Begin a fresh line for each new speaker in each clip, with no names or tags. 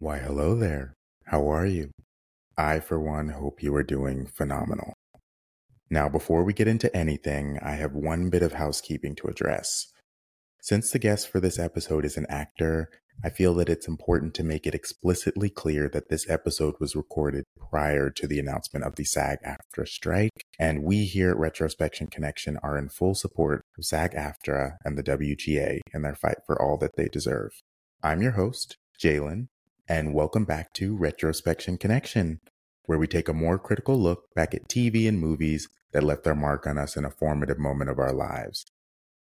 Why, hello there. How are you? I, for one, hope you are doing phenomenal. Now, before we get into anything, I have one bit of housekeeping to address. Since the guest for this episode is an actor, I feel that it's important to make it explicitly clear that this episode was recorded prior to the announcement of the SAG AFTRA strike, and we here at Retrospection Connection are in full support of SAG AFTRA and the WGA in their fight for all that they deserve. I'm your host, Jalen, and welcome back to Retrospection Connection, where we take a more critical look back at TV and movies that left their mark on us in a formative moment of our lives.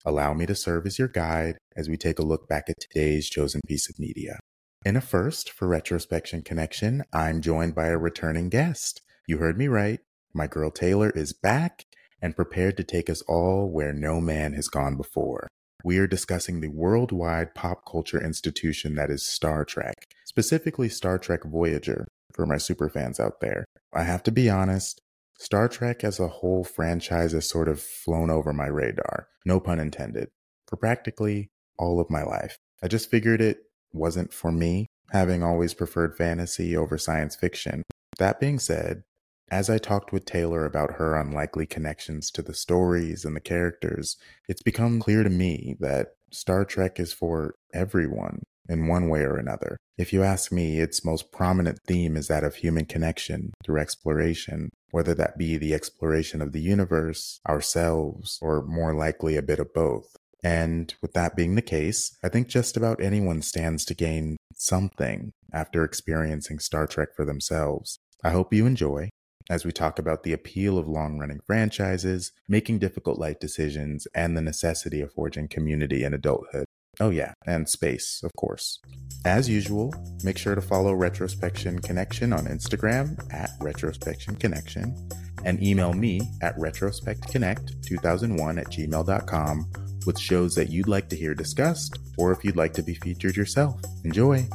Allow me to serve as your guide as we take a look back at today's chosen piece of media. In a first for Retrospection Connection, I'm joined by a returning guest. You heard me right. My girl Taylor is back and prepared to take us all where no man has gone before we are discussing the worldwide pop culture institution that is Star Trek, specifically Star Trek Voyager for my superfans out there. I have to be honest, Star Trek as a whole franchise has sort of flown over my radar, no pun intended, for practically all of my life. I just figured it wasn't for me, having always preferred fantasy over science fiction. That being said, as I talked with Taylor about her unlikely connections to the stories and the characters, it's become clear to me that Star Trek is for everyone in one way or another. If you ask me, its most prominent theme is that of human connection through exploration, whether that be the exploration of the universe, ourselves, or more likely a bit of both. And with that being the case, I think just about anyone stands to gain something after experiencing Star Trek for themselves. I hope you enjoy as we talk about the appeal of long running franchises, making difficult life decisions, and the necessity of forging community in adulthood. Oh, yeah, and space, of course. As usual, make sure to follow Retrospection Connection on Instagram at Retrospection Connection and email me at retrospectconnect2001 at gmail.com with shows that you'd like to hear discussed or if you'd like to be featured yourself. Enjoy!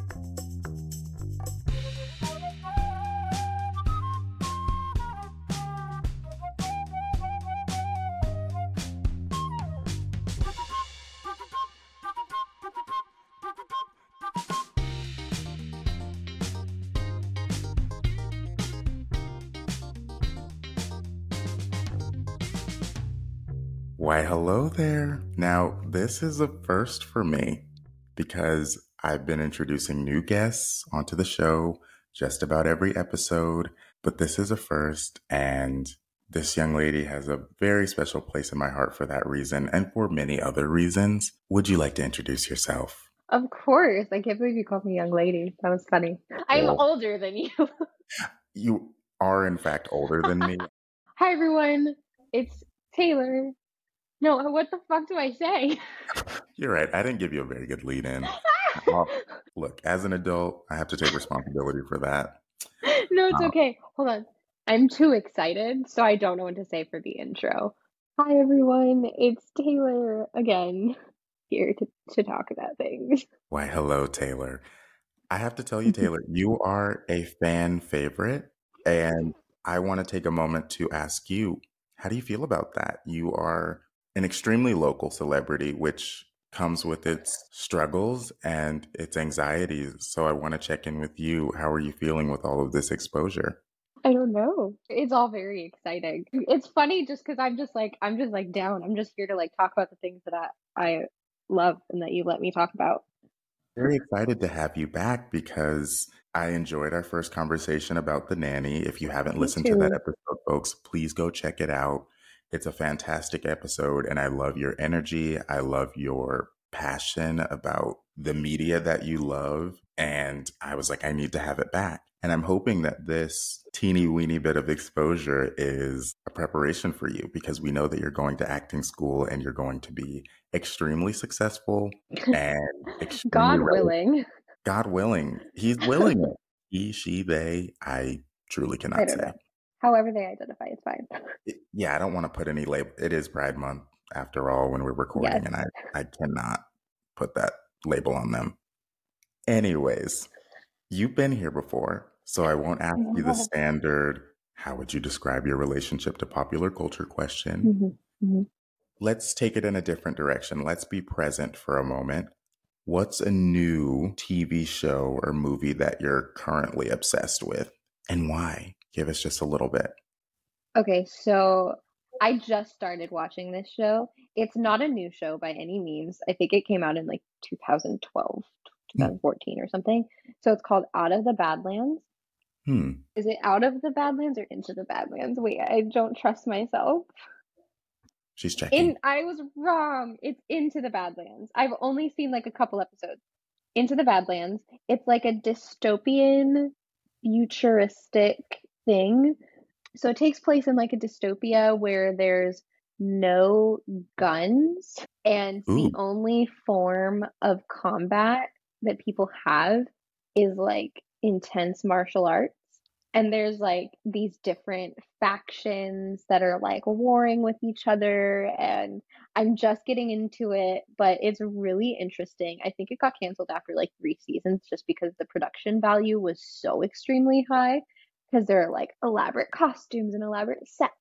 Why, hello there. Now, this is a first for me because I've been introducing new guests onto the show just about every episode, but this is a first, and this young lady has a very special place in my heart for that reason and for many other reasons. Would you like to introduce yourself?
Of course. I can't believe you called me young lady. That was funny. I'm well, older than you.
you are, in fact, older than me.
Hi, everyone. It's Taylor. No, what the fuck do I say?
You're right. I didn't give you a very good lead in. look, as an adult, I have to take responsibility for that.
No, it's um, okay. Hold on. I'm too excited, so I don't know what to say for the intro. Hi, everyone. It's Taylor again, here to, to talk about things.
Why, hello, Taylor. I have to tell you, Taylor, you are a fan favorite, and I want to take a moment to ask you how do you feel about that? You are an extremely local celebrity, which comes with its struggles and its anxieties. So I want to check in with you. How are you feeling with all of this exposure?
I don't know. It's all very exciting. It's funny just because I'm just like I'm just like down. I'm just here to like talk about the things that I, I love and that you let me talk about.
Very excited to have you back because I enjoyed our first conversation about the nanny. If you haven't me listened too. to that episode, folks, please go check it out. It's a fantastic episode, and I love your energy. I love your passion about the media that you love. And I was like, I need to have it back. And I'm hoping that this teeny weeny bit of exposure is a preparation for you because we know that you're going to acting school and you're going to be extremely successful and extremely
God willing.
God willing. He's willing. he, she, they. I truly cannot I say. Know
however they identify is fine.
Yeah, I don't want to put any label. It is Pride Month after all when we're recording, yes. and I I cannot put that label on them. Anyways, you've been here before, so I won't ask you the standard. How would you describe your relationship to popular culture question? Mm-hmm. Mm-hmm. Let's take it in a different direction. Let's be present for a moment. what's a new TV show or movie that you're currently obsessed with and why? Give us just a little bit.
Okay, so I just started watching this show. It's not a new show by any means. I think it came out in like 2012, 2014 or something. So it's called Out of the Badlands.
Hmm.
Is it Out of the Badlands or Into the Badlands? Wait, I don't trust myself.
She's checking.
In I was wrong. It's Into the Badlands. I've only seen like a couple episodes. Into the Badlands. It's like a dystopian futuristic thing. So it takes place in like a dystopia where there's no guns and
Ooh.
the only form of combat that people have is like intense martial arts and there's like these different factions that are like warring with each other and i'm just getting into it but it's really interesting i think it got canceled after like three seasons just because the production value was so extremely high because there are like elaborate costumes and elaborate sets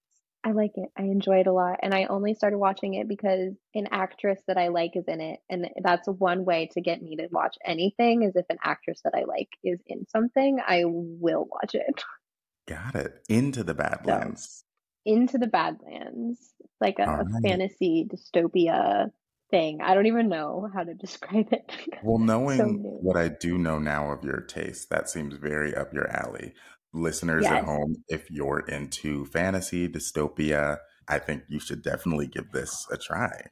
I like it. I enjoy it a lot. And I only started watching it because an actress that I like is in it. And that's one way to get me to watch anything is if an actress that I like is in something, I will watch it.
Got it. Into the Badlands.
So, into the Badlands. It's like a,
All
a fantasy dystopia thing. I don't even know how to describe it.
Well, knowing
So
what I do know now of your taste, that seems very up your alley. Listeners at home, if you're into fantasy, dystopia, I think you should definitely give this a try.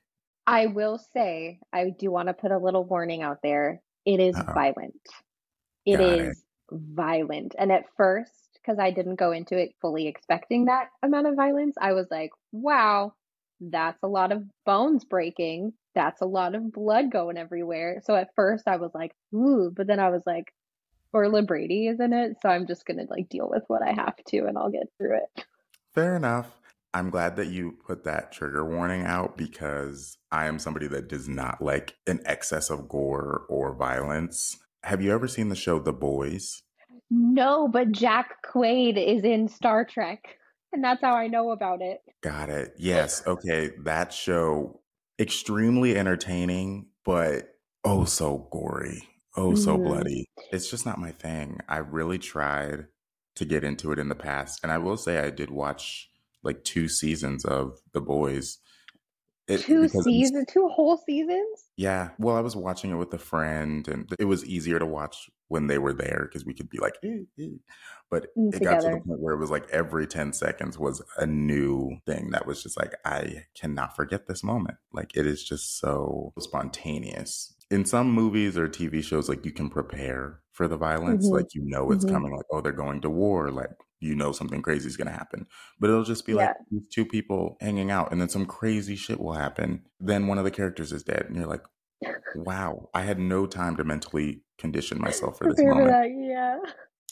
I will say, I do want to put a little warning out there. It is
Uh-oh.
violent. It
Got
is violent. And at first, because I didn't go into it fully expecting that amount of violence, I was like, wow, that's a lot of bones breaking. That's a lot of blood going everywhere. So at first, I was like, ooh, but then I was like, Orla Brady is in it. So I'm just going to like deal with what I have to and I'll get through it.
Fair enough. I'm glad that you put that trigger warning out because I am somebody that does not like an excess of gore or violence. Have you ever seen the show The Boys?
No, but Jack Quaid is in Star Trek. And that's how I know about it.
Got it. Yes. Okay. That show, extremely entertaining, but oh so gory. Oh so
Mhm.
bloody. It's just not my thing. I really tried to get into it in the past. And I will say I did watch like two seasons of The Boys. It,
Two
because it was-
seasons, two whole seasons?
Yeah. Well, I was watching it with a friend, and it was easier to watch when they were there because we could be like, "Eh, eh." but
Mm,
it got to the point where it was like every 10 seconds was a new thing that was just like, I cannot forget this moment. Like, it is just so spontaneous. In some movies or TV shows, like you can prepare for the violence,
Mhm.
like you know it's
Mhm.
coming, like, oh, they're going to war, like you know something crazy is going to happen. But it'll just be
Yeah.
like these two people hanging out, and then some crazy shit will happen. Then one of the characters is dead, and you're like, wow, I had no time to mentally condition myself for this moment.
that, yeah.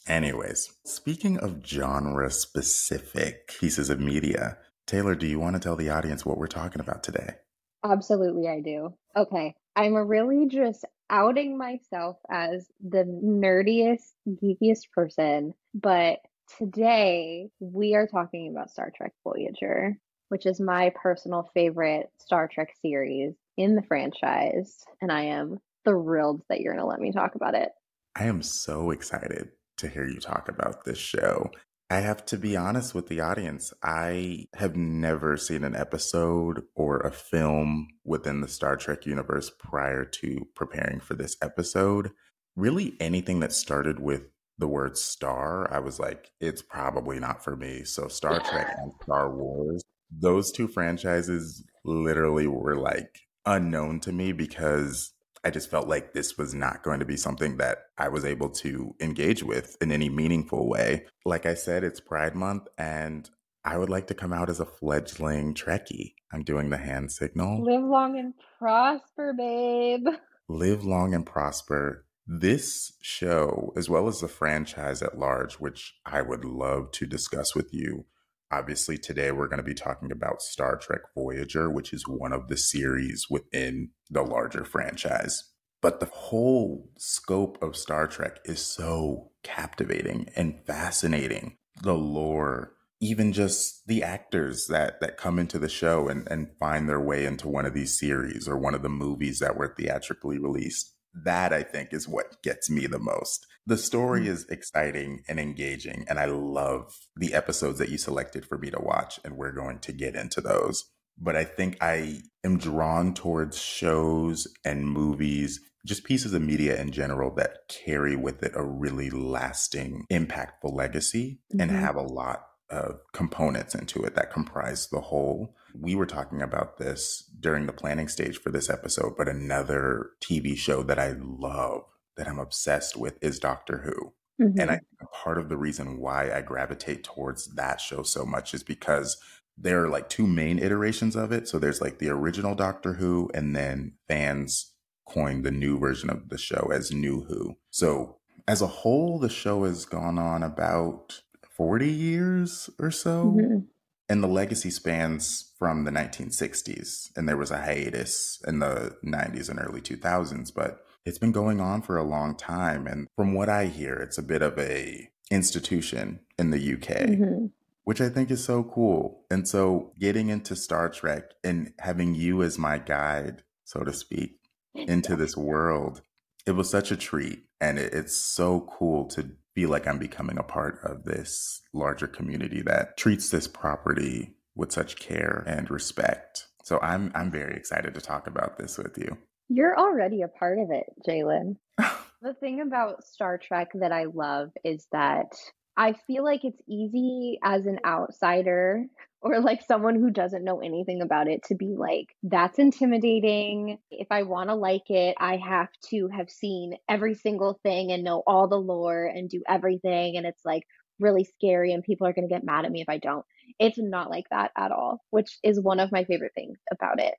Anyways, speaking of genre specific pieces of media, Taylor, do you want to tell the audience what we're talking about today?
Absolutely, I do. Okay. I'm really just outing myself as the nerdiest, geekiest person, but today we are talking about Star Trek Voyager, which is my personal favorite Star Trek series in the franchise, and I am thrilled that you're going to let me talk about it.
I am so excited to hear you talk about this show. I have to be honest with the audience. I have never seen an episode or a film within the Star Trek universe prior to preparing for this episode. Really, anything that started with the word star, I was like, it's probably not for me. So, Star Trek and Star Wars, those two franchises literally were like unknown to me because I just felt like this was not going to be something that I was able to engage with in any meaningful way. Like I said, it's Pride Month, and I would like to come out as a fledgling Trekkie. I'm doing the hand signal.
Live long and prosper, babe.
Live long and prosper. This show, as well as the franchise at large, which I would love to discuss with you. Obviously, today we're going to be talking about Star Trek Voyager, which is one of the series within the larger franchise. But the whole scope of Star Trek is so captivating and fascinating. The lore, even just the actors that that come into the show and, and find their way into one of these series or one of the movies that were theatrically released. that I think is what gets me the most. The story
Mm.
is exciting and engaging, and I love the episodes that you selected for me to watch, and we're going to get into those. But I think I am drawn towards shows and movies, just pieces of media in general that carry with it a really lasting, impactful legacy and
Mhm.
have a lot of components into it that comprise the whole. We were talking about this during the planning stage for this episode, but another TV show that I love, that I'm obsessed with, is Doctor Who.
Mhm.
And I think part of the reason why I gravitate towards that show so much is because there are like two main iterations of it. So there's like the original Doctor Who, and then fans coined the new version of the show as New Who. So as a whole, the show has gone on about 40 years or so.
Mhm.
And the legacy spans from the 1960s, and there was a hiatus in the 90s and early 2000s, but it's been going on for a long time. And from what I hear, it's a bit of a institution in the UK,
Mhm.
which I think is so cool. And so getting into Star Trek and having you as my guide, so to speak, into this world, it was such a treat. And it, it's so cool to feel like I'm becoming a part of this larger community that treats this property with such care and respect. So I'm I'm very excited to talk about this with you.
You're already a part of it, Jalen. The thing about Star Trek that I love is that I feel like it's easy as an outsider or like someone who doesn't know anything about it to be like, that's intimidating. If I want to like it, I have to have seen every single thing and know all the lore and do everything. And it's like really scary and people are going to get mad at me if I don't. It's not like that at all, which is one of my favorite things about it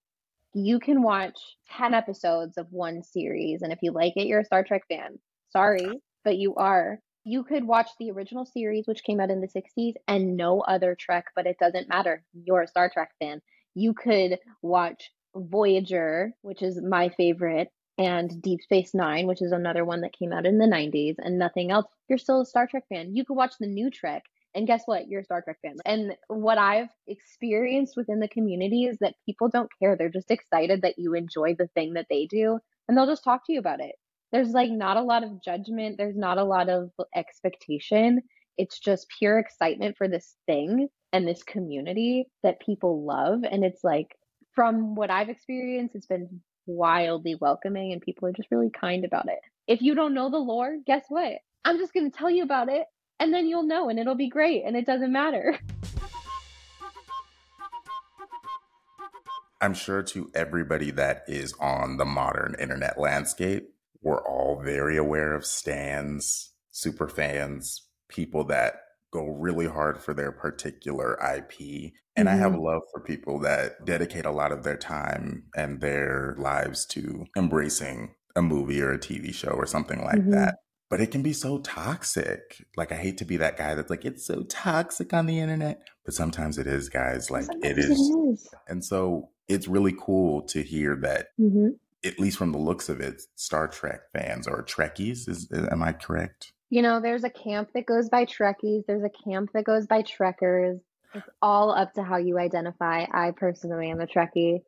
you can watch 10 episodes of one series and if you like it you're a star trek fan. Sorry but you are. You could watch the original series which came out in the 60s and no other trek but it doesn't matter. You're a star trek fan. You could watch voyager which is my favorite and deep space nine which is another one that came out in the 90s and nothing else. You're still a star trek fan. You could watch the new trek and guess what? You're a Star Trek fan. And what I've experienced within the community is that people don't care. They're just excited that you enjoy the thing that they do and they'll just talk to you about it. There's like not a lot of judgment, there's not a lot of expectation. It's just pure excitement for this thing and this community that people love. And it's like, from what I've experienced, it's been wildly welcoming and people are just really kind about it. If you don't know the lore, guess what? I'm just going to tell you about it and then you'll know and it'll be great and it doesn't matter.
I'm sure to everybody that is on the modern internet landscape, we're all very aware of stands, super fans, people that go really hard for their particular IP. And I have
Mhm.
love for people that dedicate a lot of their time and their lives to embracing a movie or a TV show or something like
Mhm.
that. But it can be so toxic. Like, I hate to be that guy that's like, it's so toxic on the internet. But sometimes it is, guys. Like, it is.
It is.
And so it's really cool to hear that,
hmm
at least from the looks of it, Star Trek fans or Trekkies. Is, am I correct?
You know, there's a camp that goes by Trekkies, there's a camp that goes by Trekkers. It's all up to how you identify. I personally am a Trekkie.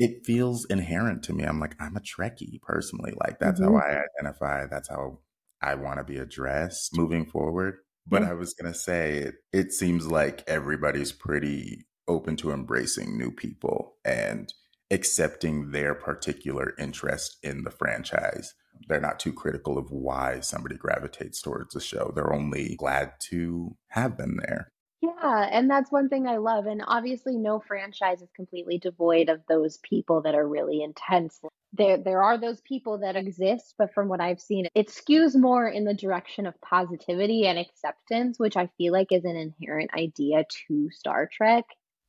It feels inherent to me. I'm like, I'm a Trekkie personally. Like, that's how
Mhm.
I identify. That's how I want to be addressed moving forward. But
Yeah.
I was going to say, it, it seems like everybody's pretty open to embracing new people and accepting their particular interest in the franchise. They're not too critical of why somebody gravitates towards a show. They're only glad to have them there.
Yeah, and that's one thing I love. And obviously, no franchise is completely devoid of those people that are really intense. There, there are those people that exist, but from what I've seen, it skews more in the direction of positivity and acceptance, which I feel like is an inherent idea to Star Trek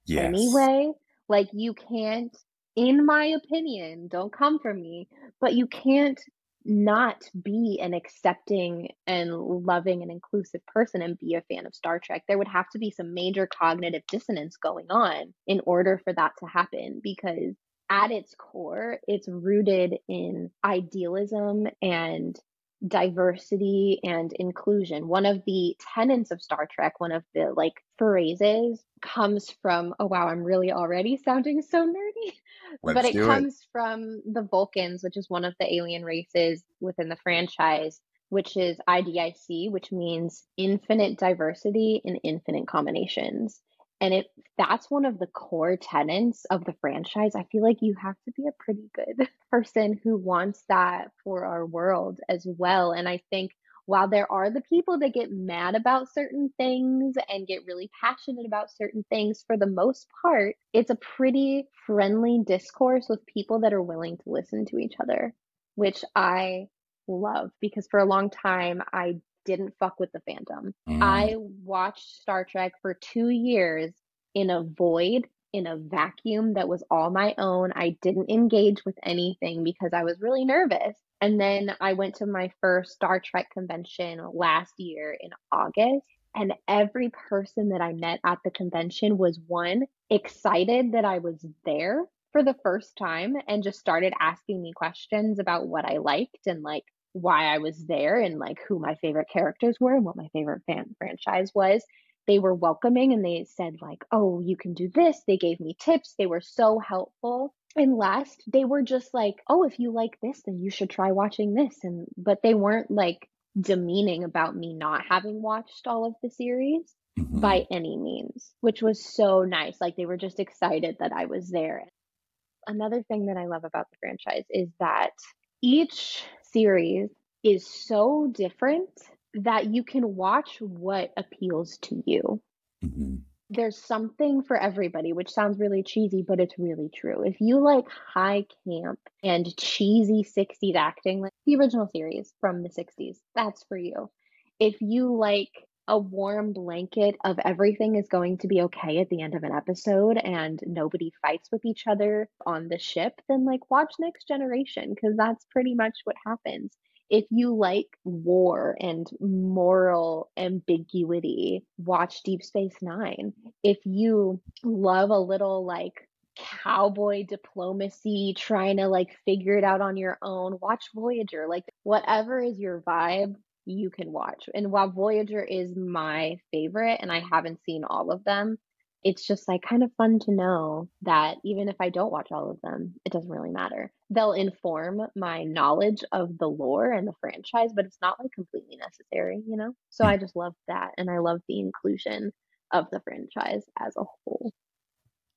Yes.
anyway. Like, you can't, in my opinion, don't come for me, but you can't not be an accepting and loving and inclusive person and be a fan of Star Trek. There would have to be some major cognitive dissonance going on in order for that to happen because at its core, it's rooted in idealism and diversity and inclusion. One of the tenets of Star Trek, one of the like phrases comes from, oh wow, I'm really already sounding so nerdy.
Let's
but it comes from the Vulcans, which is one of the alien races within the franchise, which is IDIC, which means infinite diversity in infinite combinations. And if that's one of the core tenets of the franchise, I feel like you have to be a pretty good person who wants that for our world as well. And I think while there are the people that get mad about certain things and get really passionate about certain things, for the most part, it's a pretty friendly discourse with people that are willing to listen to each other, which I love because for a long time I didn't fuck with the fandom.
Mm.
I watched Star Trek for two years in a void, in a vacuum that was all my own. I didn't engage with anything because I was really nervous. And then I went to my first Star Trek convention last year in August. And every person that I met at the convention was one, excited that I was there for the first time and just started asking me questions about what I liked and like why I was there and like who my favorite characters were and what my favorite fan franchise was. They were welcoming and they said like, "Oh, you can do this." They gave me tips. They were so helpful. And last, they were just like, "Oh, if you like this, then you should try watching this." And but they weren't like demeaning about me not having watched all of the series
Mhm.
by any means, which was so nice. Like they were just excited that I was there. Another thing that I love about the franchise is that each series is so different that you can watch what appeals to you.
Mhm.
There's something for everybody, which sounds really cheesy, but it's really true. If you like high camp and cheesy 60s acting, like the original series from the 60s, that's for you. If you like a warm blanket of everything is going to be okay at the end of an episode and nobody fights with each other on the ship, then like watch Next Generation because that's pretty much what happens. If you like war and moral ambiguity, watch Deep Space Nine. If you love a little like cowboy diplomacy, trying to like figure it out on your own, watch Voyager. Like, whatever is your vibe, you can watch. And while Voyager is my favorite and I haven't seen all of them, it's just like kind of fun to know that even if I don't watch all of them, it doesn't really matter. They'll inform my knowledge of the lore and the franchise, but it's not like completely necessary, you know? So I just love that. And I love the inclusion of the franchise as a whole.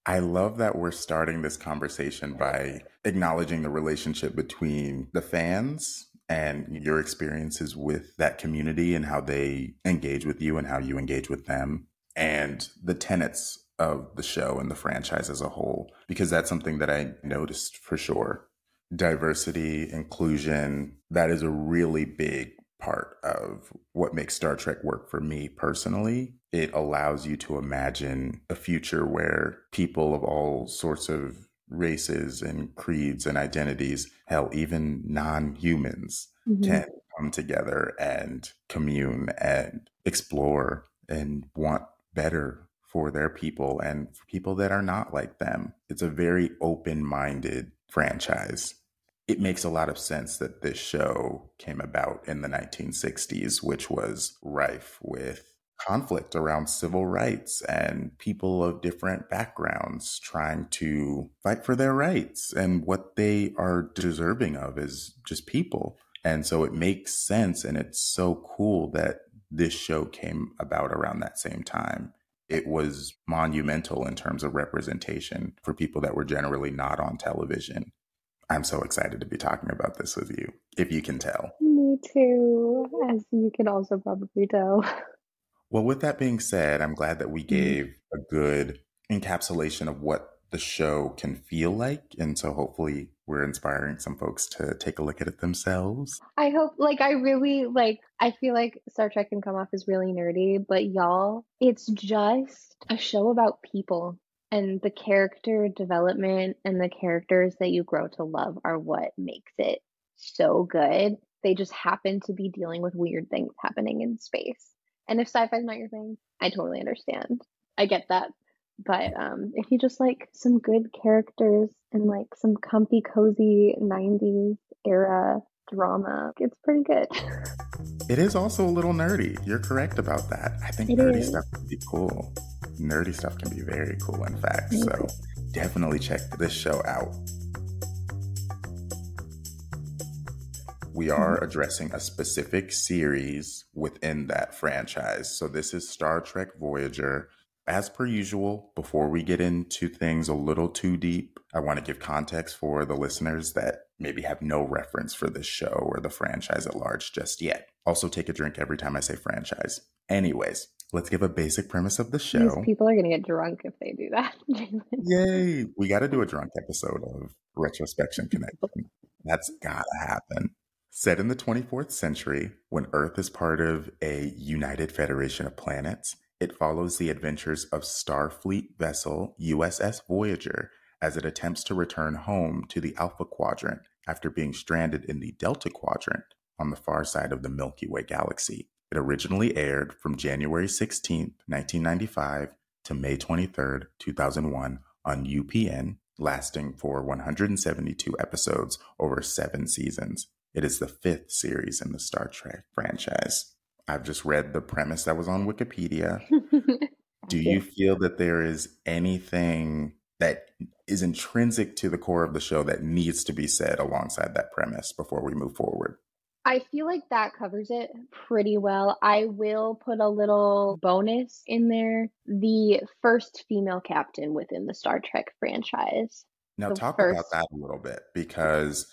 I love that we're starting this conversation by acknowledging the relationship between the fans and your experiences with that community and how they engage with you and how you engage with them and the tenets of the show and the franchise as a whole because that's something that I noticed for sure. Diversity, inclusion, that is a really big part of what makes Star Trek work for me personally. It allows you to imagine a future where people of all sorts of races and creeds and identities, hell, even non humans
Mhm.
can come together and commune and explore and want better for their people and for people that are not like them. It's a very open minded franchise. It makes a lot of sense that this show came about in the 1960s, which was rife with conflict around civil rights and people of different backgrounds trying to fight for their rights and what they are deserving of is just people. And so it makes sense and it's so cool that this show came about around that same time. It was monumental in terms of representation for people that were generally not on television. I'm so excited to be talking about this with you, if you can tell.
Me too, as you can also probably tell.
Well, with that being said, I'm glad that we
Mhm.
gave a good encapsulation of what the show can feel like. And so hopefully we're inspiring some folks to take a look at it themselves.
I hope, like, I really, like, I feel like Star Trek can come off as really nerdy, but y'all, it's just a show about people. And the character development and the characters that you grow to love are what makes it so good. They just happen to be dealing with weird things happening in space. And if sci fi is not your thing, I totally understand. I get that. But um, if you just like some good characters and like some comfy, cozy 90s era drama. It's pretty good.
It is also a little nerdy. You're correct about that. I think
It
nerdy
is.
stuff can be cool. Nerdy stuff can be very cool, in fact. So definitely check this show out. We are mm-hmm. addressing a specific series within that franchise. So this is Star Trek Voyager. As per usual, before we get into things a little too deep, I want to give context for the listeners that maybe have no reference for this show or the franchise at large just yet. Also, take a drink every time I say franchise. Anyways, let's give a basic premise of the
These
show.
people are gonna get drunk if they do that.
Yay! We got to do a drunk episode of Retrospection Connection. That's gotta happen. Set in the 24th century, when Earth is part of a united federation of planets, it follows the adventures of Starfleet vessel USS Voyager as it attempts to return home to the Alpha Quadrant after being stranded in the Delta Quadrant on the far side of the Milky Way galaxy. It originally aired from January 16th, 1995 to May 23rd, 2001 on UPN, lasting for 172 episodes over seven seasons. It is the fifth series in the Star Trek franchise. I've just read the premise that was on Wikipedia. Do you feel that there is anything that is intrinsic to the core of the show that needs to be said alongside that premise before we move forward?
I feel like that covers it pretty well. I will put a little bonus in there. The first female captain within the Star Trek franchise.
Now, talk about that a little bit because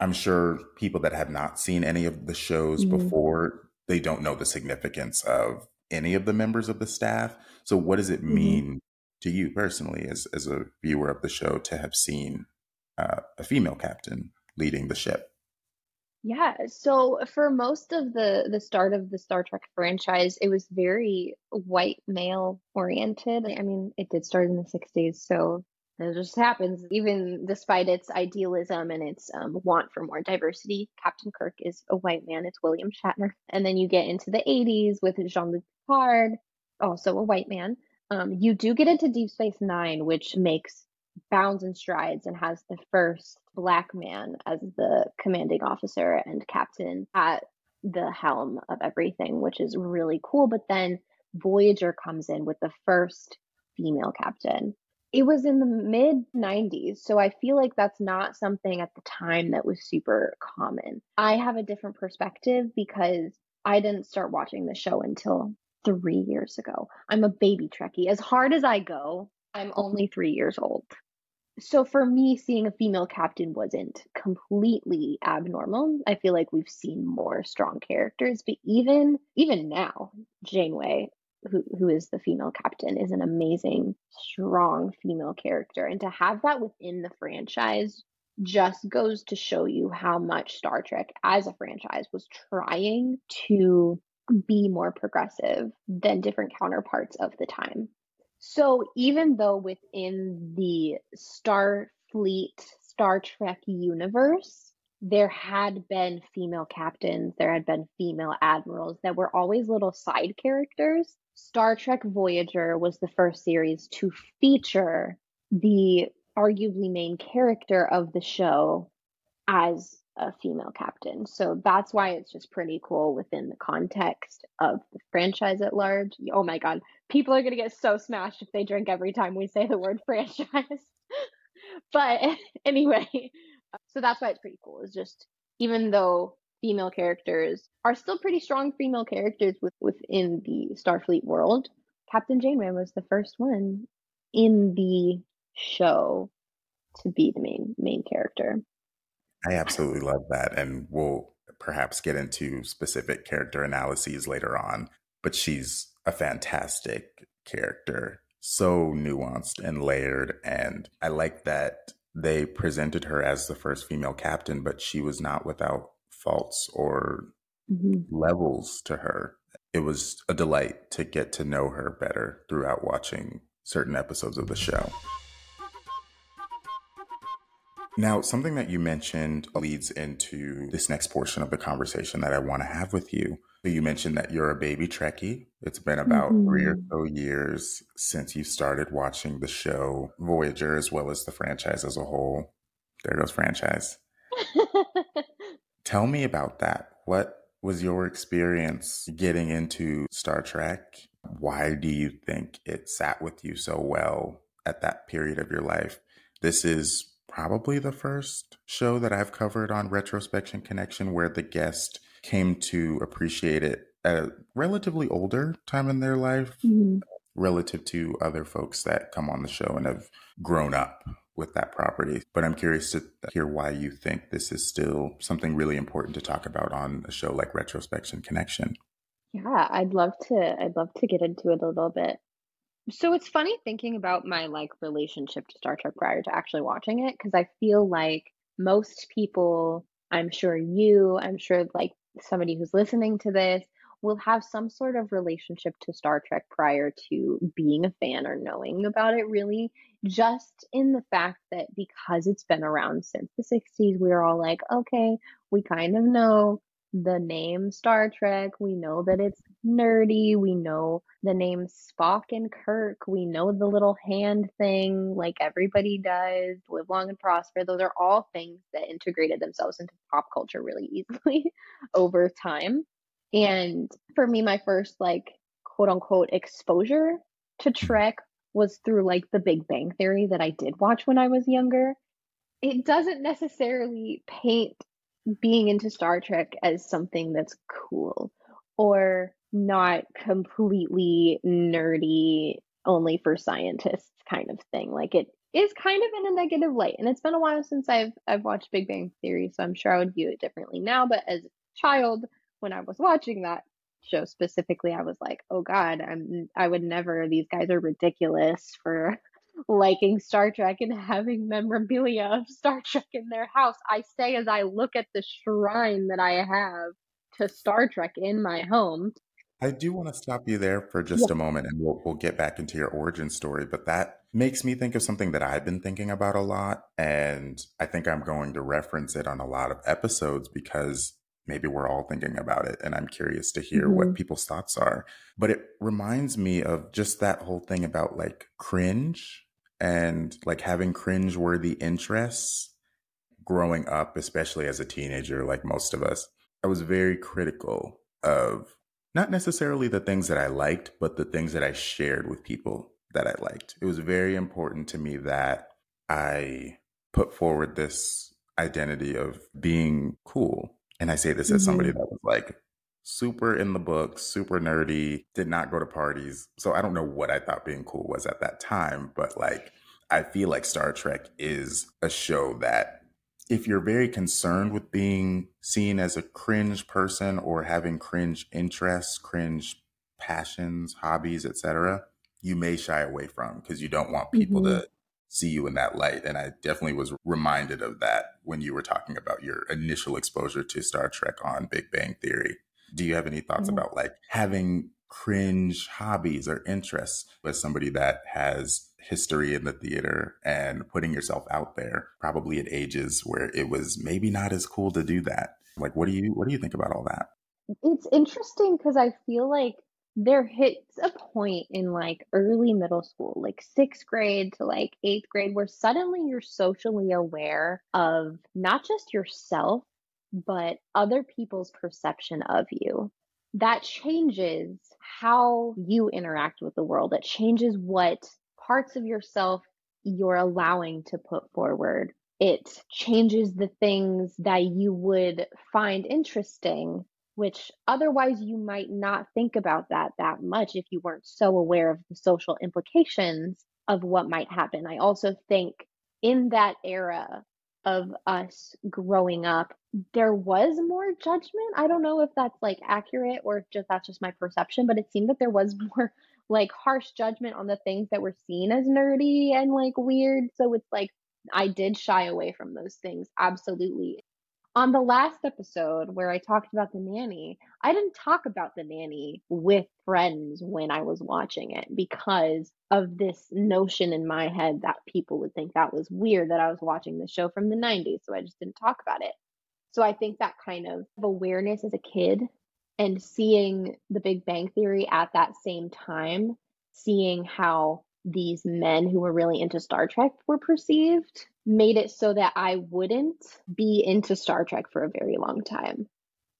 I'm sure people that have not seen any of the shows
Mhm.
before, they don't know the significance of any of the members of the staff. So, what does it
Mhm.
mean to you personally, as, as a viewer of the show, to have seen uh, a female captain leading the ship?
Yeah, so for most of the the start of the Star Trek franchise, it was very white male oriented. I mean, it did start in the 60s, so that just happens. Even despite its idealism and its um, want for more diversity, Captain Kirk is a white man. It's William Shatner. And then you get into the 80s with Jean-Luc Picard, also a white man. Um, you do get into Deep Space Nine, which makes bounds and strides and has the first black man as the commanding officer and captain at the helm of everything, which is really cool. But then Voyager comes in with the first female captain. It was in the mid 90s, so I feel like that's not something at the time that was super common. I have a different perspective because I didn't start watching the show until three years ago. I'm a baby Trekkie. As hard as I go, I'm only three years old so for me seeing a female captain wasn't completely abnormal i feel like we've seen more strong characters but even even now janeway who, who is the female captain is an amazing strong female character and to have that within the franchise just goes to show you how much star trek as a franchise was trying to be more progressive than different counterparts of the time so even though within the Starfleet Star Trek universe, there had been female captains, there had been female admirals that were always little side characters. Star Trek Voyager was the first series to feature the arguably main character of the show as a female captain. So that's why it's just pretty cool within the context of the franchise at large. Oh my god, people are going to get so smashed if they drink every time we say the word franchise. but anyway, so that's why it's pretty cool. Is just even though female characters are still pretty strong female characters with, within the Starfleet world, Captain Janeway was the first one in the show to be the main main character.
I absolutely love that. And we'll perhaps get into specific character analyses later on. But she's a fantastic character, so nuanced and layered. And I like that they presented her as the first female captain, but she was not without faults or
Mhm.
levels to her. It was a delight to get to know her better throughout watching certain episodes of the show. Now, something that you mentioned leads into this next portion of the conversation that I want to have with you. So you mentioned that you're a baby Trekkie. It's been about three or
Mhm.
so years since you started watching the show Voyager as well as the franchise as a whole. There goes franchise. Tell me about that. What was your experience getting into Star Trek? Why do you think it sat with you so well at that period of your life? This is probably the first show that I've covered on Retrospection Connection where the guest came to appreciate it at a relatively older time in their life mm-hmm. relative to other folks that come on the show and have grown up with that property. But I'm curious to hear why you think this is still something really important to talk about on a show like Retrospection Connection.
Yeah, I'd love to I'd love to get into it a little bit. So it's funny thinking about my like relationship to Star Trek prior to actually watching it because I feel like most people, I'm sure you, I'm sure like somebody who's listening to this will have some sort of relationship to Star Trek prior to being a fan or knowing about it really just in the fact that because it's been around since the 60s we're all like okay we kind of know the name Star Trek. We know that it's nerdy. We know the name Spock and Kirk. We know the little hand thing, like everybody does. Live long and prosper. Those are all things that integrated themselves into pop culture really easily over time. And for me, my first, like, quote unquote, exposure to Trek was through like the Big Bang Theory that I did watch when I was younger. It doesn't necessarily paint being into Star Trek as something that's cool or not completely nerdy only for scientists kind of thing. Like it is kind of in a negative light. And it's been a while since I've I've watched Big Bang Theory, so I'm sure I would view it differently now. But as a child, when I was watching that show specifically, I was like, oh God, I'm I would never these guys are ridiculous for liking Star Trek and having memorabilia of Star Trek in their house. I say as I look at the shrine that I have to Star Trek in my home.
I do want to stop you there for just yeah. a moment and we'll, we'll get back into your origin story, but that makes me think of something that I've been thinking about a lot. And I think I'm going to reference it on a lot of episodes because maybe we're all thinking about it and i'm curious to hear mm-hmm. what people's thoughts are but it reminds me of just that whole thing about like cringe and like having cringe-worthy interests growing up, especially as a teenager, like most of us, I was very critical of not necessarily the things that I liked, but the things that I shared with people that I liked. It was very important to me that I put forward this identity of being cool. And I say this as somebody mm-hmm. that was like super in the book, super nerdy, did not go to parties. So I don't know what I thought being cool was at that time, but like I feel like Star Trek is a show that if you're very concerned with being seen as a cringe person or having cringe interests, cringe passions, hobbies, etc., you may shy away from because you don't want people mm-hmm. to see you in that light. And I definitely was reminded of that when you were talking about your initial exposure to Star Trek on Big Bang Theory. Do you have any thoughts mm-hmm. about like having cringe hobbies or interests as somebody that has history in the theater and putting yourself out there probably at ages where it was maybe not as cool to do that like what do you what do you think about all that
it's interesting because i feel like there hits a point in like early middle school like sixth grade to like eighth grade where suddenly you're socially aware of not just yourself but other people's perception of you. That changes how you interact with the world. It changes what parts of yourself you're allowing to put forward. It changes the things that you would find interesting, which otherwise you might not think about that that much if you weren't so aware of the social implications of what might happen. I also think in that era of us growing up, there was more judgment. I don't know if that's like accurate or if just that's just my perception, but it seemed that there was more like harsh judgment on the things that were seen as nerdy and like weird. So it's like I did shy away from those things absolutely on the last episode where I talked about the nanny, I didn't talk about the nanny with friends when I was watching it because of this notion in my head that people would think that was weird that I was watching the show from the 90s. So I just didn't talk about it. So I think that kind of awareness as a kid and seeing the Big Bang Theory at that same time, seeing how these men who were really into Star Trek were perceived made it so that I wouldn't be into Star Trek for a very long time.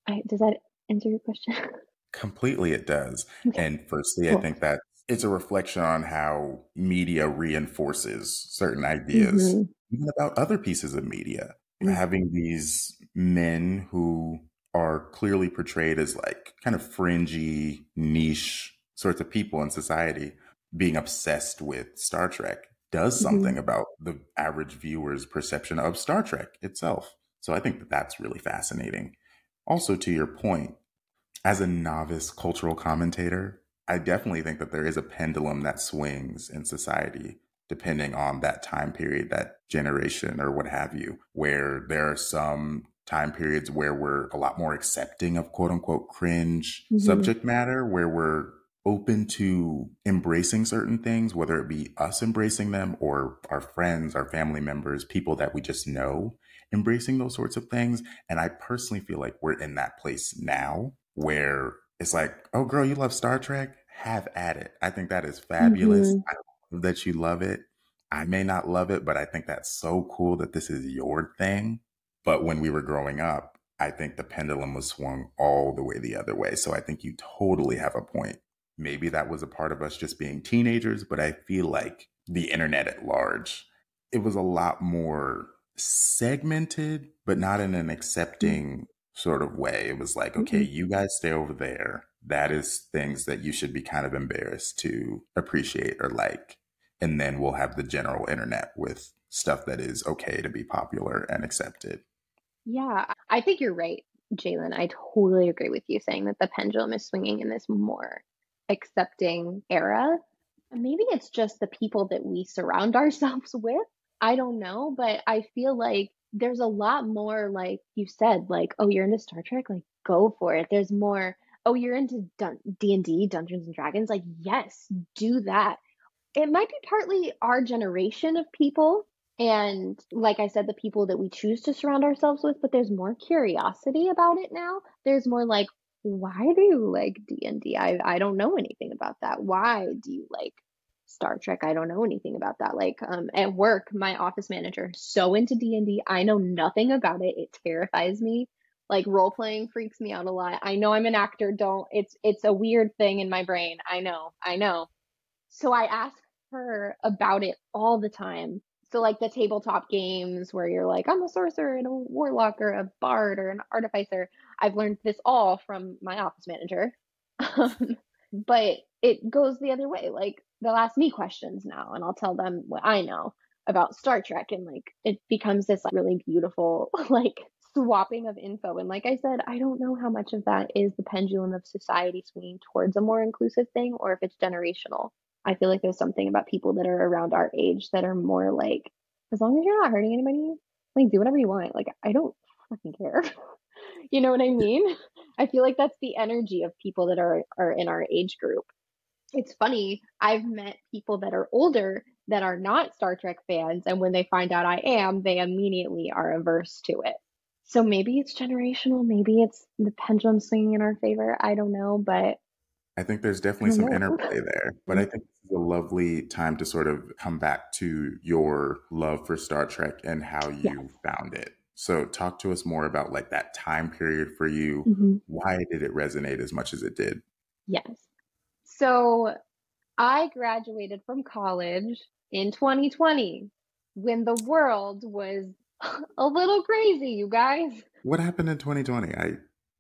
I, does that answer your question?
Completely, it does. Okay. And firstly, cool. I think that it's a reflection on how media reinforces certain ideas, mm-hmm. even about other pieces of media. Mm-hmm. Having these men who are clearly portrayed as like kind of fringy, niche sorts of people in society being obsessed with Star Trek does mm-hmm. something mm-hmm. about the average viewer's perception of Star Trek itself. So I think that that's really fascinating. Also, to your point, as a novice cultural commentator, I definitely think that there is a pendulum that swings in society depending on that time period, that generation, or what have you, where there are some time periods where we're a lot more accepting of quote unquote cringe mm-hmm. subject matter, where we're open to embracing certain things, whether it be us embracing them or our friends, our family members, people that we just know embracing those sorts of things. And I personally feel like we're in that place now where it's like, oh, girl, you love Star Trek? Have at it. I think that is fabulous. Mm-hmm. I love that you love it. I may not love it, but I think that's so cool that this is your thing. But when we were growing up, I think the pendulum was swung all the way the other way. So I think you totally have a point maybe that was a part of us just being teenagers, but I feel like the internet at large, it was a lot more segmented, but not in an accepting sort of way. It was like, okay, mm-hmm. you guys stay over there. That is things that you should be kind of embarrassed to appreciate or like. And then we'll have the general internet with stuff that is okay to be popular and accepted.
Yeah, I think you're right, Jalen. I totally agree with you saying that the pendulum is swinging in this more accepting era. Maybe it's just the people that we surround ourselves with. I don't know, but I feel like there's a lot more, like you said, like, oh, you're into Star Trek? Like, go for it. There's more, oh, you're into D&D, Dungeons and Dragons? Like, yes, do that. It might be partly our generation of people and like i said the people that we choose to surround ourselves with but there's more curiosity about it now there's more like why do you like D&D? I I don't know anything about that. Why do you like Star Trek? I don't know anything about that. Like um at work, my office manager so into D&D. I know nothing about it. It terrifies me. Like role playing freaks me out a lot. I know I'm an actor. Don't it's it's a weird thing in my brain. I know. I know. So I ask her about it all the time. So like the tabletop games where you're like, I'm a sorcerer and a warlock or a bard or an artificer. I've learned this all from my office manager. Um, but it goes the other way. Like they'll ask me questions now and I'll tell them what I know about Star Trek and like it becomes this like, really beautiful like swapping of info. And like I said, I don't know how much of that is the pendulum of society swinging towards a more inclusive thing or if it's generational. I feel like there's something about people that are around our age that are more like, as long as you're not hurting anybody, like do whatever you want. Like I don't fucking care. you know what I mean? I feel like that's the energy of people that are are in our age group. It's funny, I've met people that are older that are not Star Trek fans and when they find out I am, they immediately are averse to it. So maybe it's generational, maybe it's the pendulum swinging in our favor. I don't know, but
I think there's definitely some interplay there, but I think it's a lovely time to sort of come back to your love for Star Trek and how you yes. found it. So talk to us more about like that time period for you. Mm-hmm. Why did it resonate as much as it did?
Yes. So I graduated from college in 2020 when the world was a little crazy, you guys.
What happened in 2020? I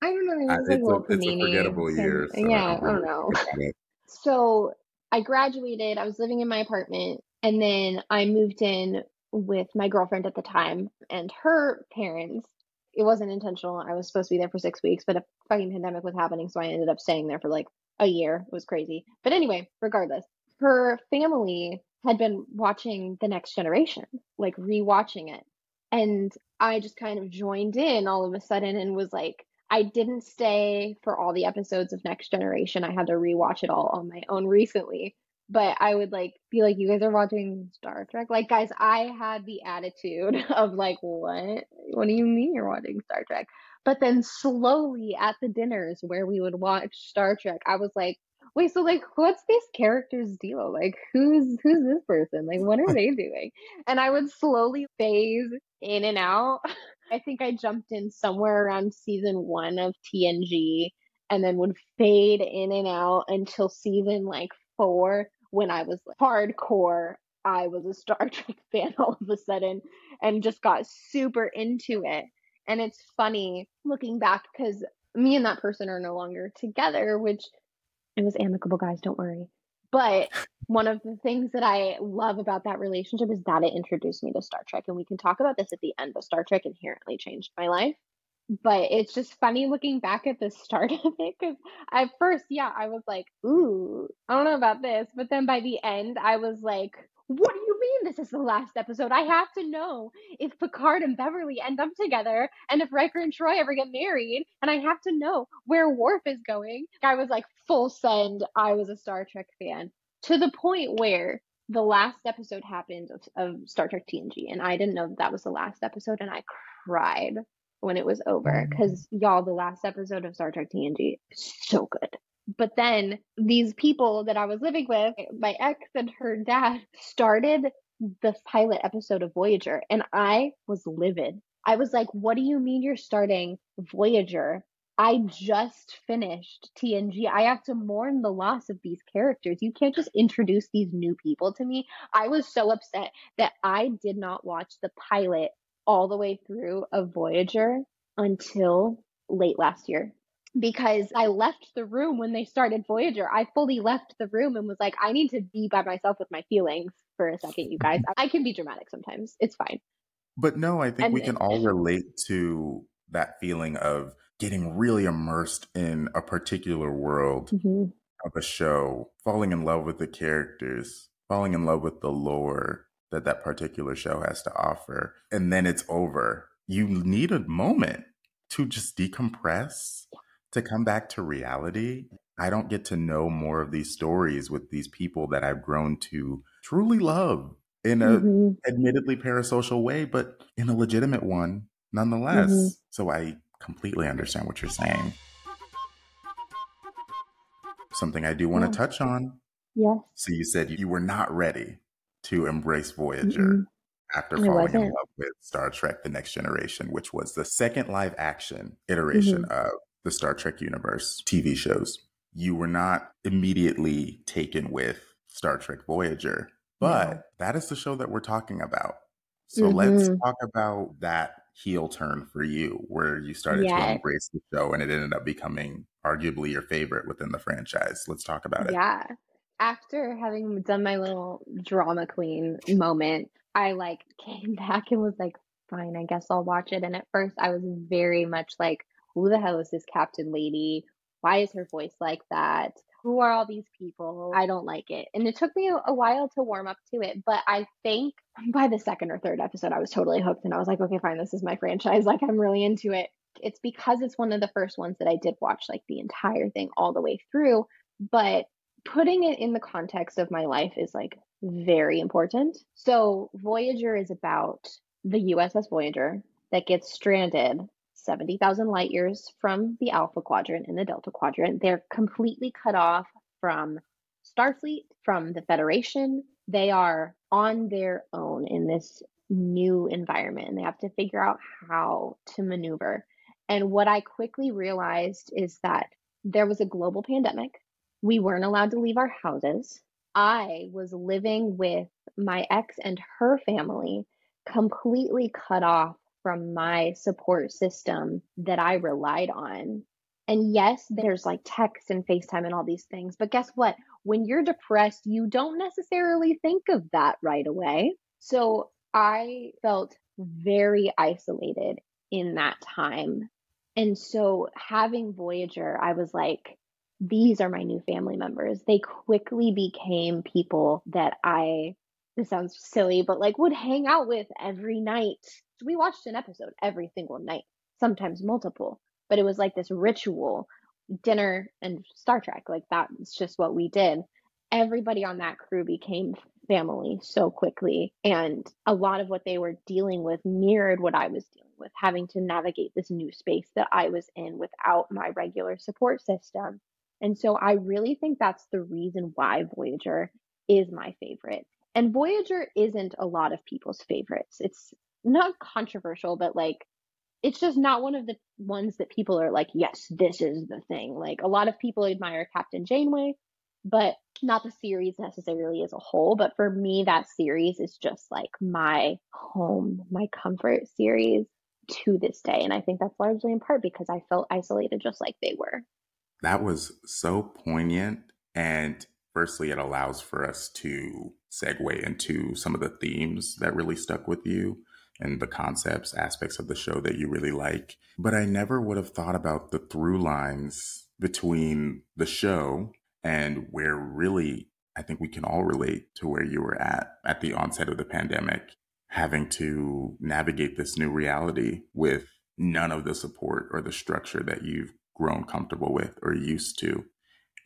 I don't know. It was like a, it's a forgettable year. So yeah, I don't know. so I graduated. I was living in my apartment, and then I moved in with my girlfriend at the time and her parents. It wasn't intentional. I was supposed to be there for six weeks, but a fucking pandemic was happening, so I ended up staying there for like a year. It was crazy. But anyway, regardless, her family had been watching The Next Generation, like rewatching it. And I just kind of joined in all of a sudden and was like, I didn't stay for all the episodes of Next Generation. I had to rewatch it all on my own recently. But I would like be like, you guys are watching Star Trek? Like, guys, I had the attitude of like, what? What do you mean you're watching Star Trek? But then slowly at the dinners where we would watch Star Trek, I was like, wait, so like what's this character's deal? Like who's who's this person? Like what are they doing? And I would slowly phase in and out. I think I jumped in somewhere around season one of TNG and then would fade in and out until season like four when I was like, hardcore. I was a Star Trek fan all of a sudden and just got super into it. And it's funny looking back because me and that person are no longer together, which it was amicable, guys, don't worry. But one of the things that I love about that relationship is that it introduced me to Star Trek. And we can talk about this at the end, but Star Trek inherently changed my life. But it's just funny looking back at the start of it because at first, yeah, I was like, ooh, I don't know about this. But then by the end, I was like, what do you mean this is the last episode? I have to know if Picard and Beverly end up together and if Riker and Troi ever get married. And I have to know where Worf is going. I was like full send. I was a Star Trek fan to the point where the last episode happened of, of Star Trek TNG. And I didn't know that, that was the last episode. And I cried when it was over because mm. y'all, the last episode of Star Trek TNG, so good. But then these people that I was living with, my ex and her dad, started the pilot episode of Voyager, and I was livid. I was like, What do you mean you're starting Voyager? I just finished TNG. I have to mourn the loss of these characters. You can't just introduce these new people to me. I was so upset that I did not watch the pilot all the way through a Voyager until late last year because I left the room when they started Voyager. I fully left the room and was like, I need to be by myself with my feelings for a second, you guys. I can be dramatic sometimes. It's fine.
But no, I think and, we can all relate to that feeling of getting really immersed in a particular world mm-hmm. of a show, falling in love with the characters, falling in love with the lore that that particular show has to offer. And then it's over. You need a moment to just decompress to come back to reality, I don't get to know more of these stories with these people that I've grown to truly love in a mm-hmm. admittedly parasocial way, but in a legitimate one nonetheless. Mm-hmm. So I completely understand what you're saying. Something I do want yeah. to touch on.
Yes.
So you said you were not ready to embrace Voyager. Mm-hmm after falling in love with Star Trek The Next Generation, which was the second live action iteration mm-hmm. of the Star Trek universe TV shows. You were not immediately taken with Star Trek Voyager, but no. that is the show that we're talking about. So mm-hmm. let's talk about that heel turn for you, where you started yes. to embrace the show and it ended up becoming arguably your favorite within the franchise. Let's talk about it.
Yeah. After having done my little drama queen moment, I like came back and was like, fine, I guess I'll watch it. And at first I was very much like, who the hell is this captain lady? Why is her voice like that? Who are all these people? I don't like it. And it took me a, while to warm up to it, but I think by the second or third episode, I was totally hooked and I was like, okay, fine, this is my franchise. Like, I'm really into it. It's because it's one of the first ones that I did watch like the entire thing all the way through. But putting it in the context of my life is like very important. So, Voyager is about the USS Voyager that gets stranded 70,000 light years from the Alpha Quadrant and the Delta Quadrant. They're completely cut off from Starfleet, from the Federation. They are on their own in this new environment and they have to figure out how to maneuver. And what I quickly realized is that there was a global pandemic. We weren't allowed to leave our houses. I was living with my ex and her family, completely cut off from my support system that I relied on. And yes, there's like text and FaceTime and all these things. But guess what? When you're depressed, you don't necessarily think of that right away. So I felt very isolated in that time. And so having Voyager, I was like, these are my new family members. They quickly became people that I, this sounds silly, but like would hang out with every night we watched an episode every single night, sometimes multiple, but it was like this ritual dinner and Star Trek. Like that's just what we did. Everybody on that crew became family so quickly. And a lot of what they were dealing with mirrored what I was dealing with, having to navigate this new space that I was in without my regular support system. And so I really think that's the reason why Voyager is my favorite. And Voyager isn't a lot of people's favorites. It's not controversial, but like it's just not one of the ones that people are like, yes, this is the thing. Like a lot of people admire Captain Janeway, but not the series necessarily as a whole. But for me, that series is just like my home, my comfort series to this day. And I think that's largely in part because I felt isolated just like they were.
That was so poignant. And firstly, it allows for us to segue into some of the themes that really stuck with you and the concepts, aspects of the show that you really like. But I never would have thought about the through lines between the show and where really I think we can all relate to where you were at at the onset of the pandemic, having to navigate this new reality with none of the support or the structure that you've grown comfortable with or used to.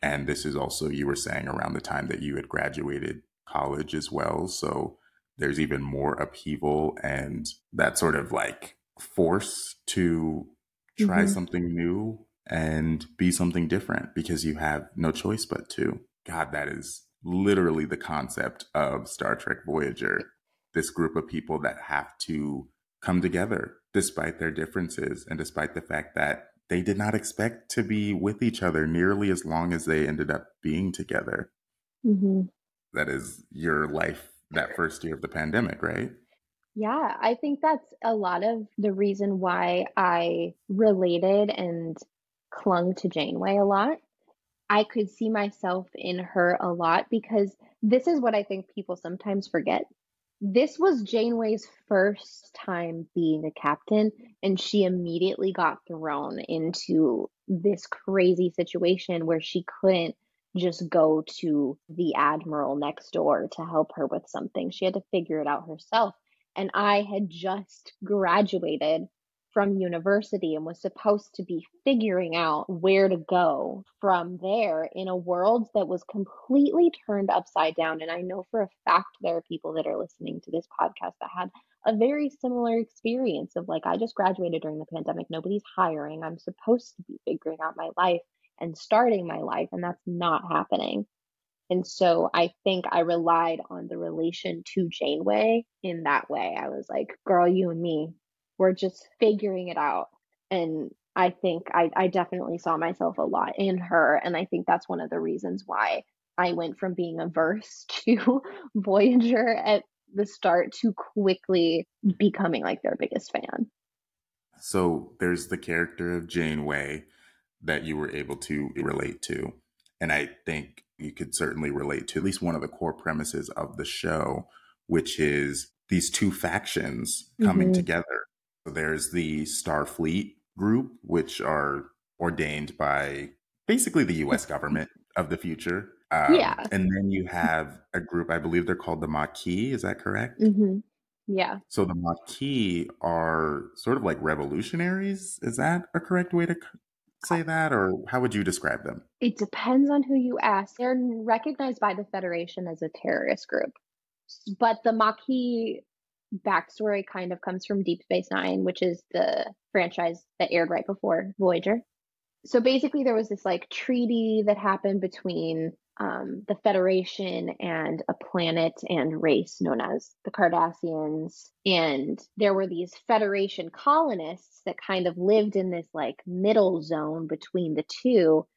And this is also, you were saying, around the time that you had graduated college as well. So there's even more upheaval and that sort of like force to try mm-hmm. something new and be something different because you have no choice but to. God, that is literally the concept of Star Trek Voyager. This group of people that have to come together despite their differences and despite the fact that they did not expect to be with each other nearly as long as they ended up being together. Mm-hmm. That is your life that first year of the pandemic, right?
Yeah, I think that's a lot of the reason why I related and clung to Janeway a lot. I could see myself in her a lot because this is what I think people sometimes forget. This was Janeway's first time being a captain, and she immediately got thrown into this crazy situation where she couldn't just go to the admiral next door to help her with something. She had to figure it out herself. And I had just graduated from university and was supposed to be figuring out where to go from there in a world that was completely turned upside down. And I know for a fact there are people that are listening to this podcast that had a very similar experience of like, I just graduated during the pandemic, nobody's hiring, I'm supposed to be figuring out my life and starting my life, and that's not happening. And so I think I relied on the relation to Janeway in that way. I was like, girl, you and me, we're just figuring it out. And I think I, I definitely saw myself a lot in her. And I think that's one of the reasons why I went from being averse to Voyager at the start to quickly becoming like their biggest fan.
So there's the character of Janeway that you were able to relate to. And I think you could certainly relate to at least one of the core premises of the show, which is these two factions coming mm-hmm. together. So there's the Starfleet group, which are ordained by basically the US government of the future.
Um, yeah.
And then you have a group, I believe they're called the Maquis. Is that correct?
Mm-hmm. Yeah.
So the Maquis are sort of like revolutionaries. Is that a correct way to say that, or how would you describe them?
It depends on who you ask. They're recognized by the Federation as a terrorist group. But the Maquis backstory kind of comes from Deep Space Nine, which is the franchise that aired right before Voyager. So basically, there was this like treaty that happened between um, the Federation and a planet and race known as the Cardassians. And there were these Federation colonists that kind of lived in this like middle zone between the two.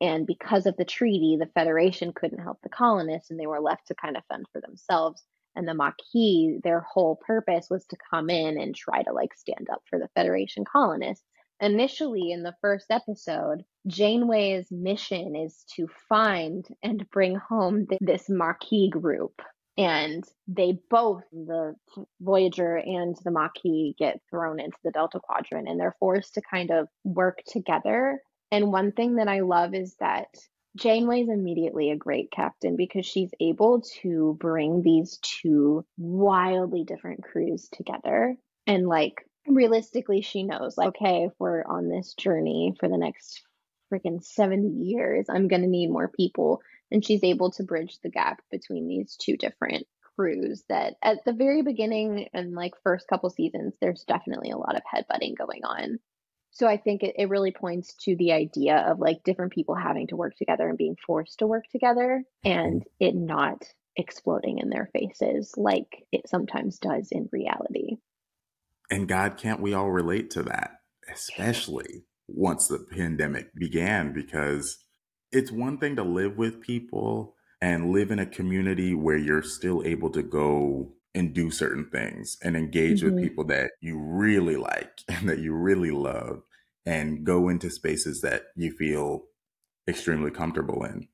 And because of the treaty, the Federation couldn't help the colonists and they were left to kind of fend for themselves. And the Maquis, their whole purpose was to come in and try to like stand up for the Federation colonists initially in the first episode, Janeway's mission is to find and bring home th- this Maquis group. And they both, the Voyager and the Maquis, get thrown into the Delta Quadrant and they're forced to kind of work together. And one thing that I love is that Janeway is immediately a great captain because she's able to bring these two wildly different crews together. And like realistically she knows like okay if we're on this journey for the next freaking 70 years i'm going to need more people. And she's able to bridge the gap between these two different crews that at the very beginning and like first couple seasons there's definitely a lot of headbutting going on So I think it, it really points to the idea of like different people having to work together and being forced to work together and mm-hmm. it not exploding in their faces like it sometimes does in reality.
And God, can't we all relate to that? Especially once the pandemic began, because it's one thing to live with people and live in a community where you're still able to go and do certain things and engage mm-hmm. with people that you really like and that you really love and go into spaces that you feel extremely comfortable in.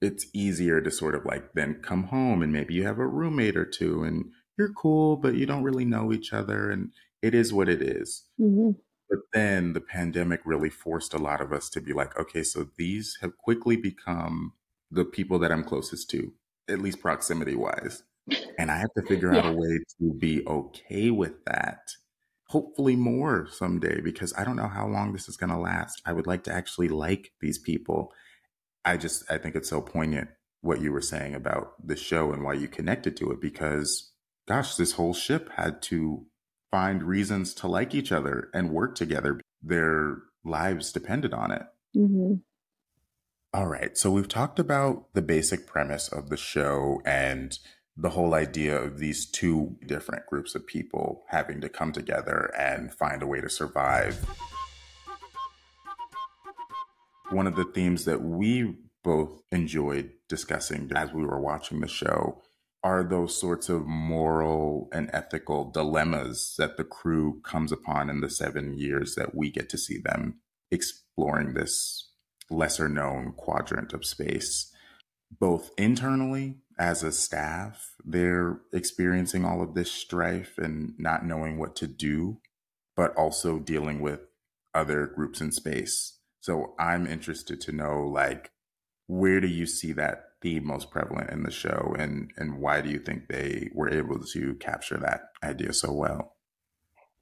It's easier to sort of like then come home and maybe you have a roommate or two and you're cool, but you don't really know each other and it is what it is. Mm-hmm. But then the pandemic really forced a lot of us to be like, okay, so these have quickly become the people that I'm closest to, at least proximity wise. And I have to figure yeah. out a way to be okay with that. Hopefully, more someday, because I don't know how long this is going to last. I would like to actually like these people. I just, I think it's so poignant what you were saying about the show and why you connected to it, because gosh, this whole ship had to find reasons to like each other and work together. Their lives depended on it. Mm-hmm. All right. So we've talked about the basic premise of the show and the whole idea of these two different groups of people having to come together and find a way to survive. One of the themes that we both enjoyed discussing as we were watching the show are those sorts of moral and ethical dilemmas that the crew comes upon in the seven years that we get to see them exploring this lesser known quadrant of space, both internally as a staff, they're experiencing all of this strife and not knowing what to do, but also dealing with other groups in space. So I'm interested to know like where do you see that theme most prevalent in the show and and why do you think they were able to capture that idea so well?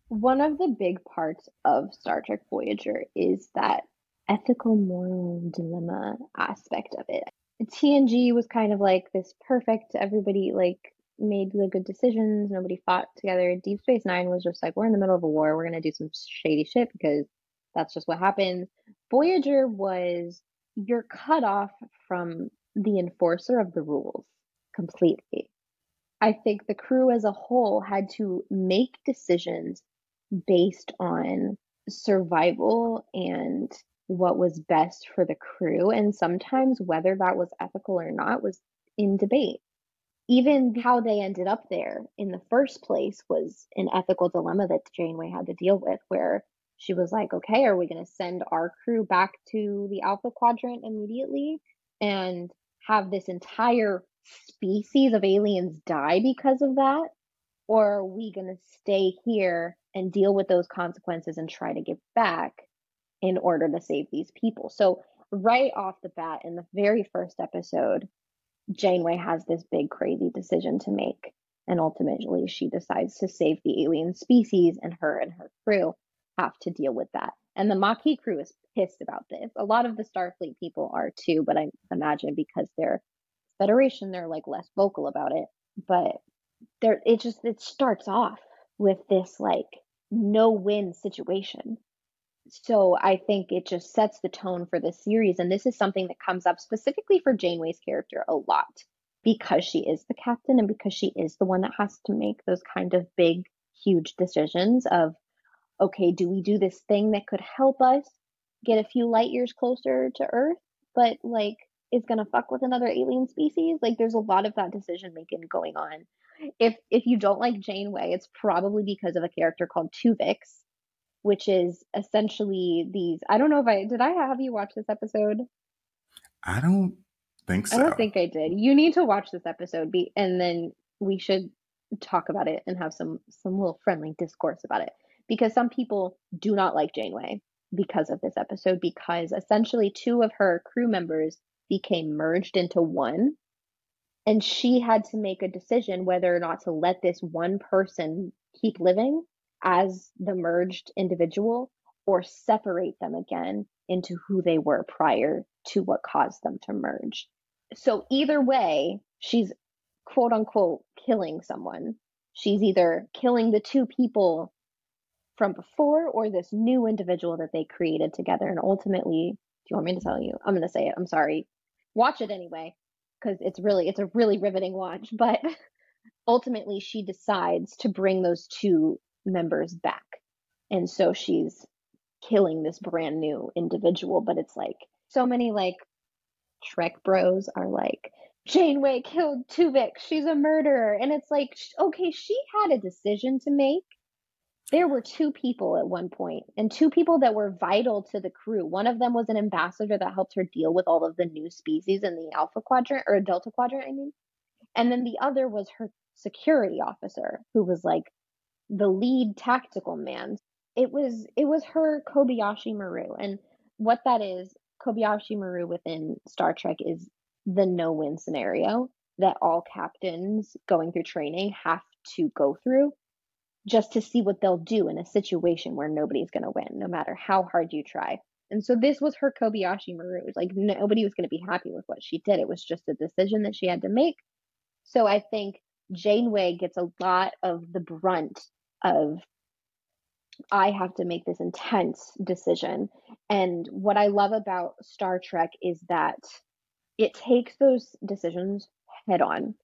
One of the big parts of Star Trek Voyager is that ethical moral dilemma aspect of it. TNG was kind of like this perfect, everybody like made the good decisions, nobody fought together. Deep Space Nine was just like, we're in the middle of a war, we're gonna do some shady shit because that's just what happens. Voyager was you're cut off from the enforcer of the rules completely. I think the crew as a whole had to make decisions based on survival and what was best for the crew. And sometimes whether that was ethical or not was in debate. Even how they ended up there in the first place was an ethical dilemma that Janeway had to deal with, where she was like, okay, are we going to send our crew back to the Alpha Quadrant immediately and have this entire species of aliens die because of that? Or are we going to stay here and deal with those consequences and try to give back? In order to save these people. So, right off the bat, in the very first episode, Janeway has this big, crazy decision to make. And ultimately, she decides to save the alien species, and her and her crew have to deal with that. And the Maquis crew is pissed about this. A lot of the Starfleet people are too, but I imagine because they're Federation, they're like less vocal about it. But there, it just it starts off with this like no win situation so I think it just sets the tone for the series. And this is something that comes up specifically for Janeway's character a lot because she is the captain and because she is the one that has to make those kind of big, huge decisions of, okay, do we do this thing that could help us get a few light years closer to Earth, but like is gonna fuck with another alien species? Like there's a lot of that decision making going on. If if you don't like Janeway, it's probably because of a character called Tuvix which is essentially these. I don't know if I did. I have you watch this episode.
I don't think so.
I don't think I did. You need to watch this episode, be, and then we should talk about it and have some some little friendly discourse about it because some people do not like Janeway because of this episode because essentially two of her crew members became merged into one and she had to make a decision whether or not to let this one person keep living as the merged individual or separate them again into who they were prior to what caused them to merge. So either way, she's quote unquote killing someone. She's either killing the two people from before or this new individual that they created together. And ultimately, do you want me to tell you? I'm going to say it. I'm sorry. Watch it anyway because it's really it's a really riveting watch, but ultimately she decides to bring those two members back. And so she's killing this brand new individual, but it's like so many like Trek bros are like Janeway killed Tuvix. She's a murderer. And it's like, okay, she had a decision to make. There were two people at one point, and two people that were vital to the crew. One of them was an ambassador that helped her deal with all of the new species in the Alpha Quadrant, or Delta Quadrant, I mean. And then the other was her security officer, who was like the lead tactical man. It was it was her Kobayashi Maru. And what that is, Kobayashi Maru within Star Trek is the no win scenario that all captains going through training have to go through just to see what they'll do in a situation where nobody's going to win, no matter how hard you try. And so this was her Kobayashi Maru. Like nobody was going to be happy with what she did. It was just a decision that she had to make. So I think Janeway gets a lot of the brunt of I have to make this intense decision. And what I love about Star Trek is that it takes those decisions head on.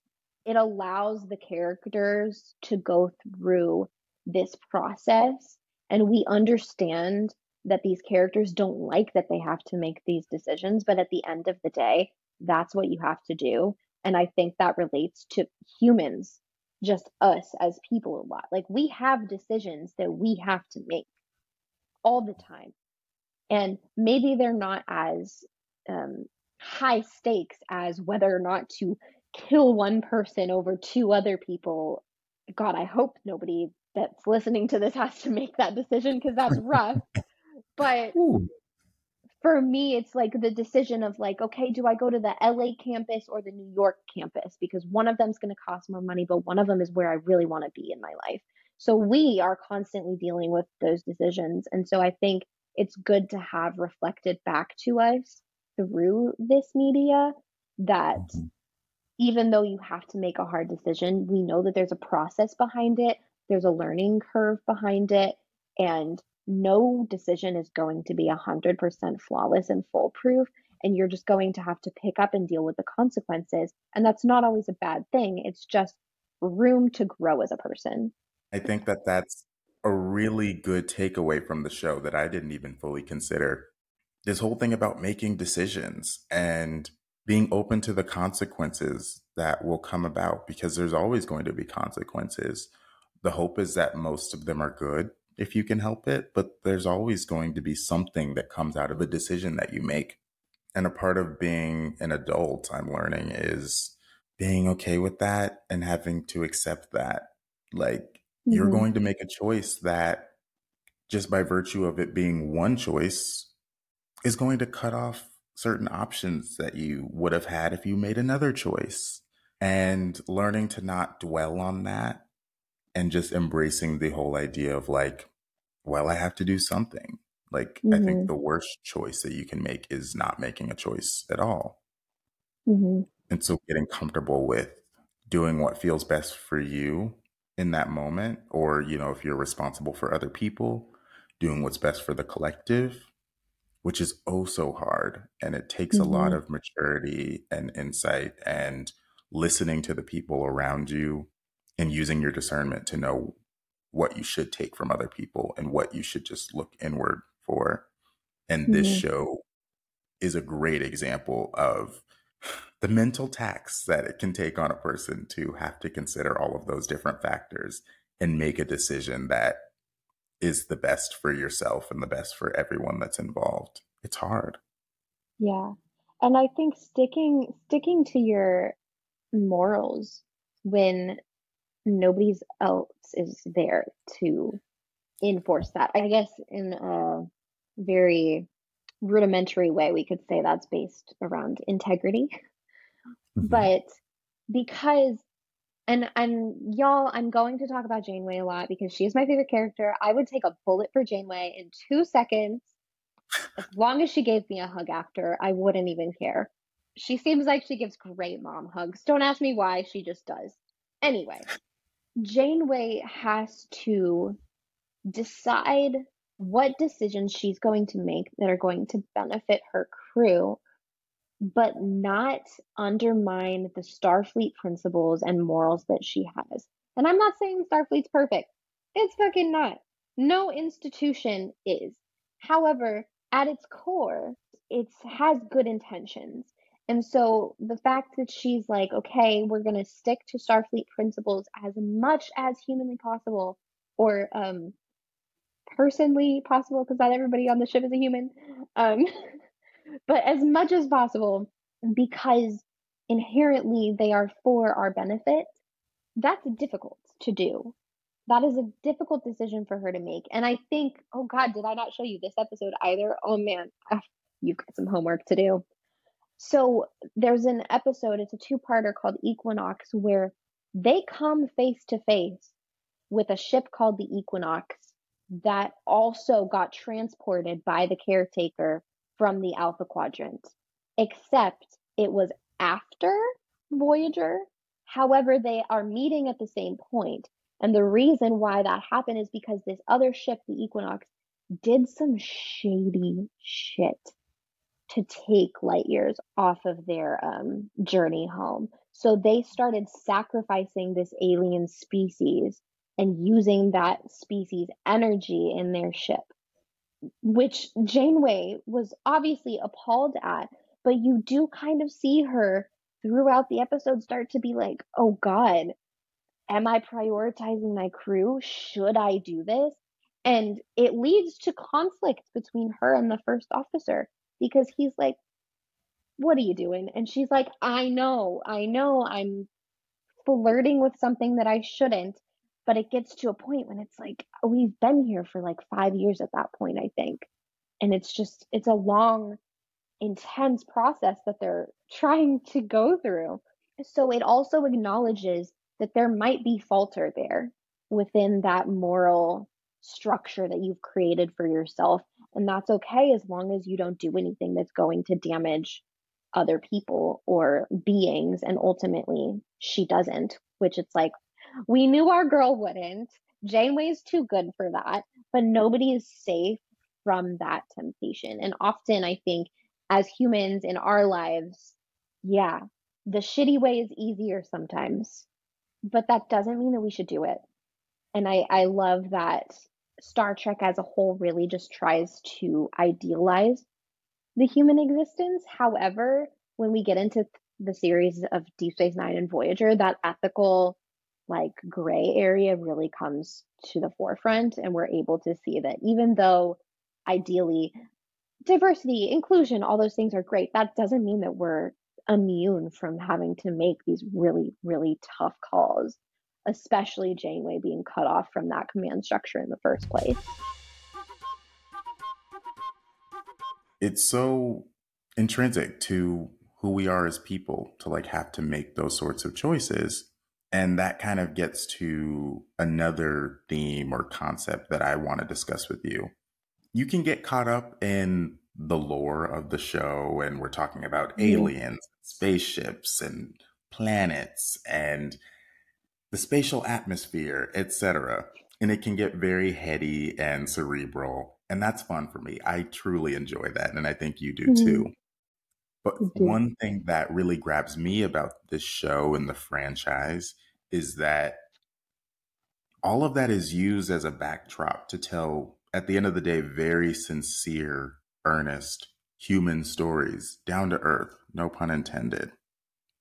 It allows the characters to go through this process, and we understand that these characters don't like that they have to make these decisions, but at the end of the day, that's what you have to do. And I think that relates to humans, just us as people a lot. Like we have decisions that we have to make all the time. And maybe they're not as um, high stakes as whether or not to kill one person over two other people. God, I hope nobody that's listening to this has to make that decision because that's rough. but Ooh. For me, it's like the decision of like, okay, do I go to the LA campus or the New York campus? Because one of them's going to cost more money, but one of them is where I really want to be in my life. So we are constantly dealing with those decisions. And so I think it's good to have reflected back to us through this media that mm-hmm. even though you have to make a hard decision, we know that there's a process behind it, there's a learning curve behind it, and no decision is going to be 100% flawless and foolproof. And you're just going to have to pick up and deal with the consequences. And that's not always a bad thing. It's just room to grow as a person.
I think that that's a really good takeaway from the show that I didn't even fully consider this whole thing about making decisions and being open to the consequences that will come about because there's always going to be consequences. The hope is that most of them are good if you can help it, but there's always going to be something that comes out of a decision that you make. And a part of being an adult, I'm learning, is being okay with that and having to accept that. Like, mm-hmm. you're going to make a choice that just by virtue of it being one choice is going to cut off certain options that you would have had if you made another choice. And learning to not dwell on that and just embracing the whole idea of like, well, I have to do something. Like, mm-hmm. I think mm-hmm. the worst choice that you can make is not making a choice at all. Mm-hmm. And so getting comfortable with doing what feels best for you in that moment, or, you know, if you're responsible for other people, doing what's best for the collective which is oh so hard. And it takes mm-hmm. a lot mm-hmm. of maturity and insight and listening to the people around you and using your discernment to know what you should take from other people and what you should just look inward for. And mm-hmm. this show is a great example of the mental tax that it can take on a person to have to consider all of those different factors and make a decision that is the best for yourself and the best for everyone that's involved. It's hard.
Yeah. And I think sticking sticking to your morals when nobody else is there to enforce that. I guess in a very rudimentary way we could say that's based around integrity. Mm-hmm. But because and and y'all, I'm going to talk about Janeway a lot because she is my favorite character. I would take a bullet for Janeway in two seconds. As long as she gave me a hug after, I wouldn't even care. She seems like she gives great mom hugs. Don't ask me why, she just does. Anyway, Janeway has to decide what decisions she's going to make that are going to benefit her crew, but not undermine the Starfleet principles and morals that she has. And I'm not saying Starfleet's perfect. It's fucking not. No institution is. However, at its core, it has good intentions. And so the fact that she's like, okay, we're going to stick to Starfleet principles as much as humanly possible, or um, personally possible, because not everybody on the ship is a human, um, but as much as possible, because inherently they are for our benefit, that's difficult to do. That is a difficult decision for her to make. And I think, oh God, did I not show you this episode either? Oh man, you've got some homework to do. So there's an episode, it's a two parter called Equinox, where they come face to face with a ship called the Equinox that also got transported by the caretaker from the Alpha Quadrant, except it was after Voyager. However, they are meeting at the same point. And the reason why that happened is because this other ship, the Equinox, did some shady shit to take light years off of their um, journey home. So they started sacrificing this alien species and using that species energy in their ship, which Janeway was obviously appalled at. But you do kind of see her throughout the episode start to be like, oh God, am I prioritizing my crew? Should I do this? And it leads to conflict between her and the first officer because he's like, What are you doing? And she's like, I know, I know I'm flirting with something that I shouldn't. But it gets to a point when it's like, we've been here for like five years at that point, I think. And it's just, it's a long, intense process that they're trying to go through. So it also acknowledges that there might be falter there within that moral structure that you've created for yourself and that's okay as long as you don't do anything that's going to damage other people or beings. And ultimately, she doesn't, which it's like, we knew our girl wouldn't. Janeway's too good for that, but nobody is safe from that temptation. And often, I think, as humans in our lives, yeah, the shitty way is easier sometimes, but that doesn't mean that we should do it. And I, I love that Star Trek as a whole really just tries to idealize the human existence. However, when we get into the series of Deep Space Nine and Voyager, that ethical, like, gray area really comes to the forefront. And we're able to see that even though ideally diversity, inclusion, all those things are great, that doesn't mean that we're immune from having to make these really, really tough calls especially Janeway being cut off from that command structure in the first place.
It's so intrinsic to who we are as people to like have to make those sorts of choices. And that kind of gets to another theme or concept that I want to discuss with you. You can get caught up in the lore of the show, and we're talking about mm-hmm. aliens, spaceships, and planets, and the spatial atmosphere, etc. And it can get very heady and cerebral. And that's fun for me. I truly enjoy that. And I think you do mm-hmm. too. But one thing that really grabs me about this show and the franchise is that all of that is used as a backdrop to tell, at the end of the day, very sincere, earnest human stories, down to earth, no pun intended.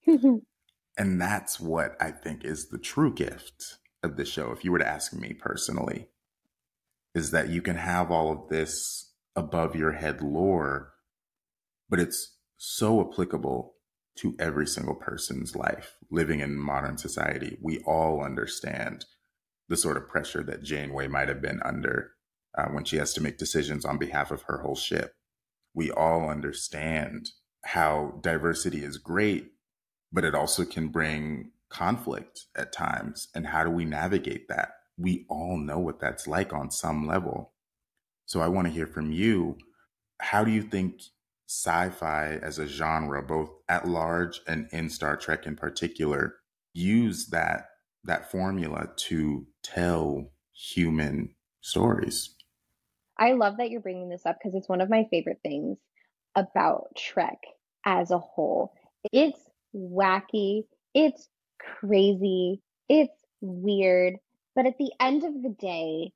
And that's what I think is the true gift of the show, if you were to ask me personally, is that you can have all of this above your head lore, but it's so applicable to every single person's life living in modern society. We all understand the sort of pressure that Janeway might have been under uh, when she has to make decisions on behalf of her whole ship. We all understand how diversity is great but it also can bring conflict at times. And how do we navigate that? We all know what that's like on some level. So I want to hear from you. How do you think sci fi as a genre, both at large and in Star Trek in particular, use that? that formula to tell human stories.
I love that you're bringing this up because it's one of my favorite things about Trek as a whole. It's wacky, it's crazy, it's weird, but at the end of the day,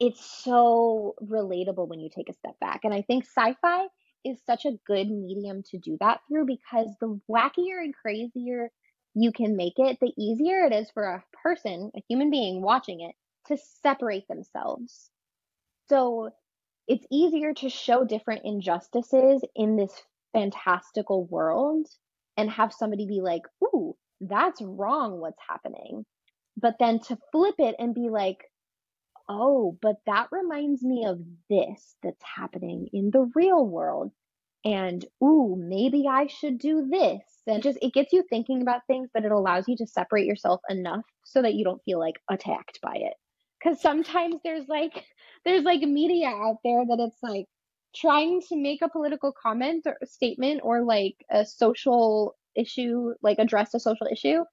it's so relatable when you take a step back. And I think sci fi is such a good medium to do that through because the wackier and crazier you can make it, the easier it is for a person, a human being watching it, to separate themselves. So it's easier to show different injustices in this fantastical world and have somebody be like, ooh, that's wrong what's happening. But then to flip it and be like, oh, but that reminds me of this that's happening in the real world. And ooh, maybe I should do this. And just it gets you thinking about things, but it allows you to separate yourself enough so that you don't feel like attacked by it. Cause sometimes there's like there's like media out there that it's like trying to make a political comment or statement or like a social issue, like address a social issue.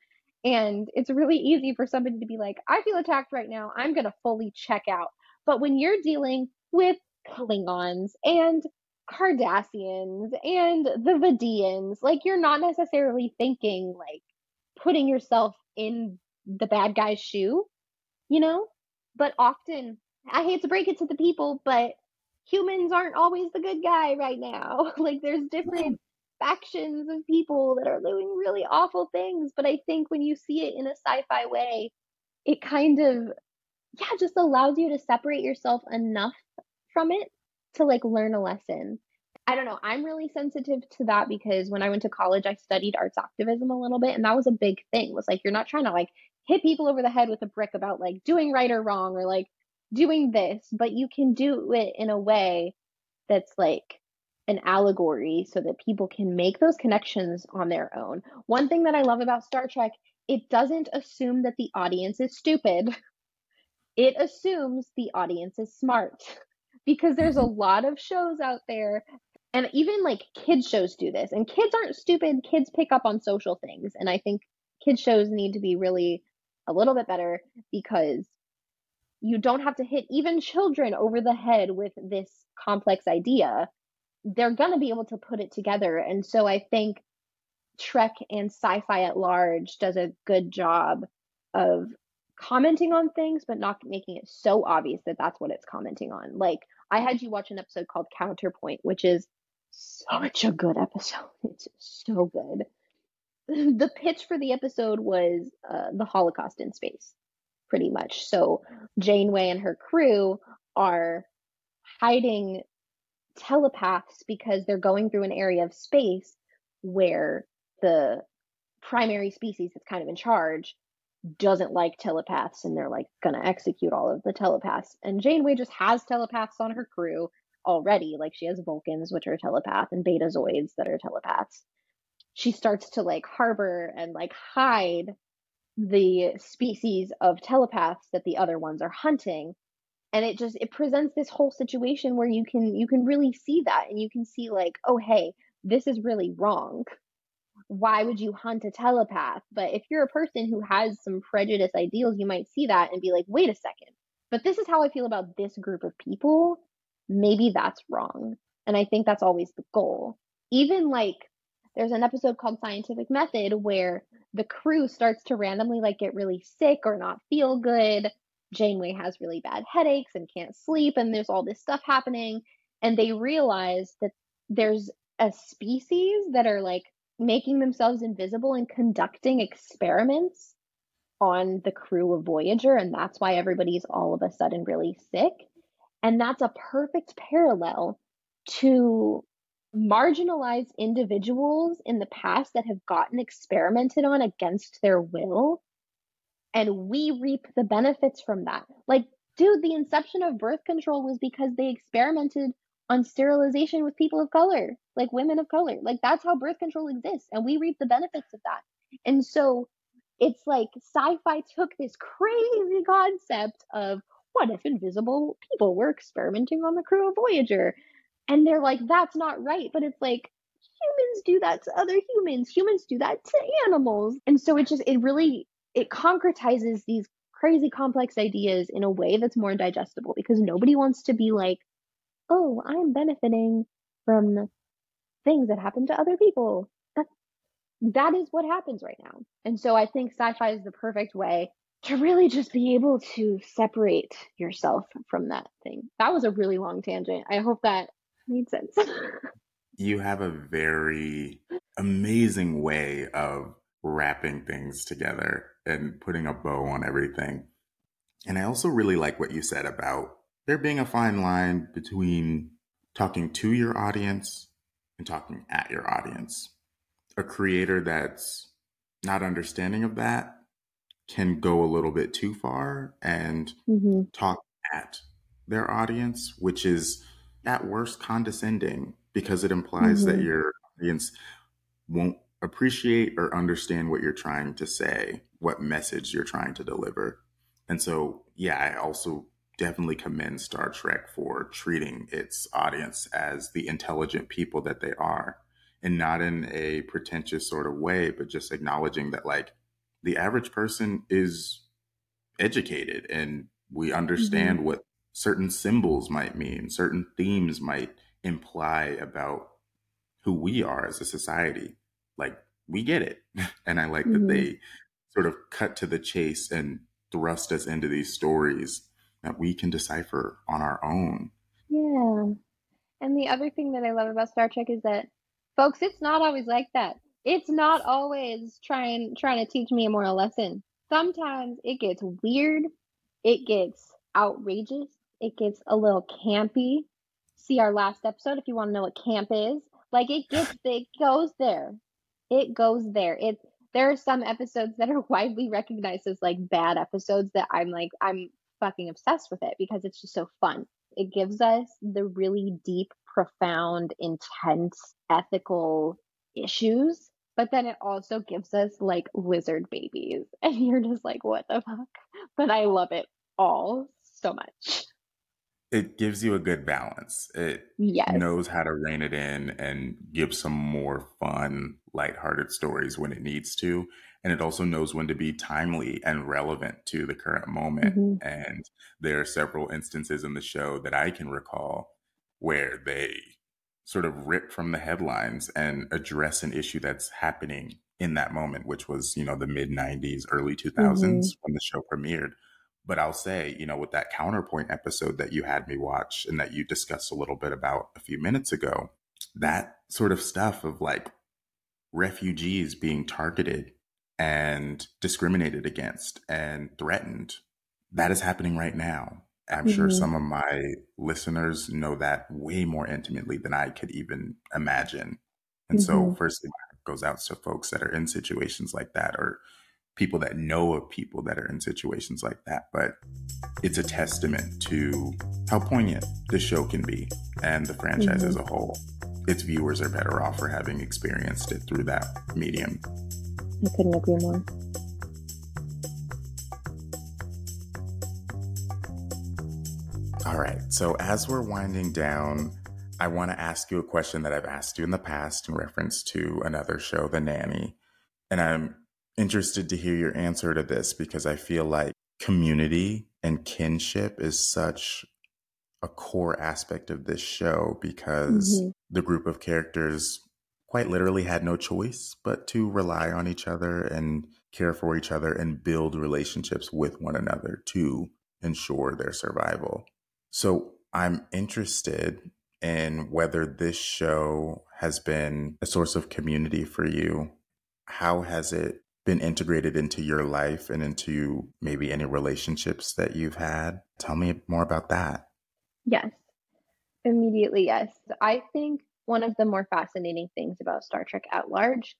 And it's really easy for somebody to be like, I feel attacked right now. I'm going to fully check out. But when you're dealing with Klingons and Cardassians and the Vidians, like you're not necessarily thinking like putting yourself in the bad guy's shoe, you know? But often, I hate to break it to the people, but humans aren't always the good guy right now. like there's different factions of people that are doing really awful things. But I think when you see it in a sci fi way, it kind of, yeah, just allows you to separate yourself enough from it to like learn a lesson. I don't know. I'm really sensitive to that because when I went to college, I studied arts activism a little bit, and that was a big thing. Was like you're not trying to like hit people over the head with a brick about like doing right or wrong or like doing this, but you can do it in a way that's like an allegory so that people can make those connections on their own. One thing that I love about Star Trek, it doesn't assume that the audience is stupid. It assumes the audience is smart because there's a lot of shows out there and even like kids shows do this and kids aren't stupid kids pick up on social things and i think kids shows need to be really a little bit better because you don't have to hit even children over the head with this complex idea they're going to be able to put it together. And so I think Trek and sci fi at large does a good job of commenting on things, but not making it so obvious that that's what it's commenting on. Like, I had you watch an episode called Counterpoint, which is such a good episode. It's so good. The pitch for the episode was uh, the Holocaust in space, pretty much. So, Janeway and her crew are hiding telepaths because they're going through an area of space where the primary species that's kind of in charge doesn't like telepaths and they're like gonna execute all of the telepaths. And Janeway just has telepaths on her crew already. Like she has Vulcans, which are telepath, and Betazoids that are telepaths. She starts to like harbor and like hide the species of telepaths that the other ones are hunting. And it just it presents this whole situation where you can you can really see that and you can see like oh hey this is really wrong. Why would you hunt a telepath? But if you're a person who has some prejudice ideals you might see that and be like wait a second but this is how i feel about this group of people. Maybe that's wrong. And i think that's always the goal. Even like there's an episode called scientific method where the crew starts to randomly like get really sick or not feel good Janeway has really bad headaches and can't sleep, and there's all this stuff happening. And they realize that there's a species that are like making themselves invisible and conducting experiments on the crew of Voyager, and that's why everybody's all of a sudden really sick. And that's a perfect parallel to marginalized individuals in the past that have gotten experimented on against their will and we reap the benefits from that. Like, dude, the inception of birth control was because they experimented on sterilization with people of color, like women of color. Like, that's how birth control exists, and we reap the benefits of that. And so it's like sci fi took this crazy concept of what if invisible people were experimenting on the crew of Voyager? And they're like, that's not right. But it's like, humans do that to other humans, humans do that to animals. And so it just, it really it concretizes these crazy complex ideas in a way that's more digestible because nobody wants to be like, oh, I'm benefiting from things that happen to other people. That, that is what happens right now. And so I think sci fi is the perfect way to really just be able to separate yourself from that thing. That was a really long tangent. I hope that made sense.
you have a very amazing way of wrapping things together and putting a bow on everything. And I also really like what you said about there being a fine line between talking to your audience and talking at your audience. A creator that's not understanding of that can go a little bit too far and mm-hmm. talk at their audience, which is at worst condescending because it implies mm-hmm. that your audience won't appreciate or understand what you're trying to say, what message you're trying to deliver. And so, yeah, I also definitely commend Star Trek for treating its audience as the intelligent people that they are and not in a pretentious sort of way, but just acknowledging that, like, the average person is educated and we understand mm-hmm. what certain symbols might mean, certain themes might imply about who we are as a society. Like we get it. And I like mm-hmm. that they sort of cut to the chase and thrust us into these stories that we can decipher on our own.
Yeah. And the other thing that I love about Star Trek is that folks, it's not always like that. It's not always trying trying to teach me a moral lesson. Sometimes it gets weird, it gets outrageous, it gets a little campy. See our last episode if you want to know what camp is. Like it gets it goes there. It goes there. It there are some episodes that are widely recognized as like bad episodes that I'm like I'm fucking obsessed with it because it's just so fun. It gives us the really deep, profound, intense ethical issues, but then it also gives us like lizard babies. And you're just like, what the fuck? But I love it all so much
it gives you a good balance. It yes. knows how to rein it in and give some more fun, lighthearted stories when it needs to. And it also knows when to be timely and relevant to the current moment. Mm-hmm. And there are several instances in the show that I can recall where they sort of rip from the headlines and address an issue that's happening in that moment, which was, you know, the mid 90s, early 2000s mm-hmm. when the show premiered but I'll say, you know, with that counterpoint episode that you had me watch and that you discussed a little bit about a few minutes ago, that sort of stuff of like refugees being targeted and discriminated against and threatened, that is happening right now. I'm mm-hmm. sure some of my listeners know that way more intimately than I could even imagine. And mm-hmm. so, firstly, goes out to folks that are in situations like that or people that know of people that are in situations like that. But it's a testament to how poignant the show can be and the franchise mm-hmm. as a whole. Its viewers are better off for having experienced it through that medium.
I couldn't agree more.
All right. So, as we're winding down, I want to ask you a question that I've asked you in the past in reference to another show, The Nanny. And I'm interested to hear your answer to this because I feel like community and kinship is such a core aspect of this show because mm-hmm. the group of characters quite literally had no choice but to rely on each other and care for each other and build relationships with one another to ensure their survival. So I'm interested in whether this show has been a source of community for you. How has it been integrated into your life and into maybe any relationships that you've had. Tell me more about that.
Yes, immediately, yes. I think one of the more fascinating things about Star Trek at large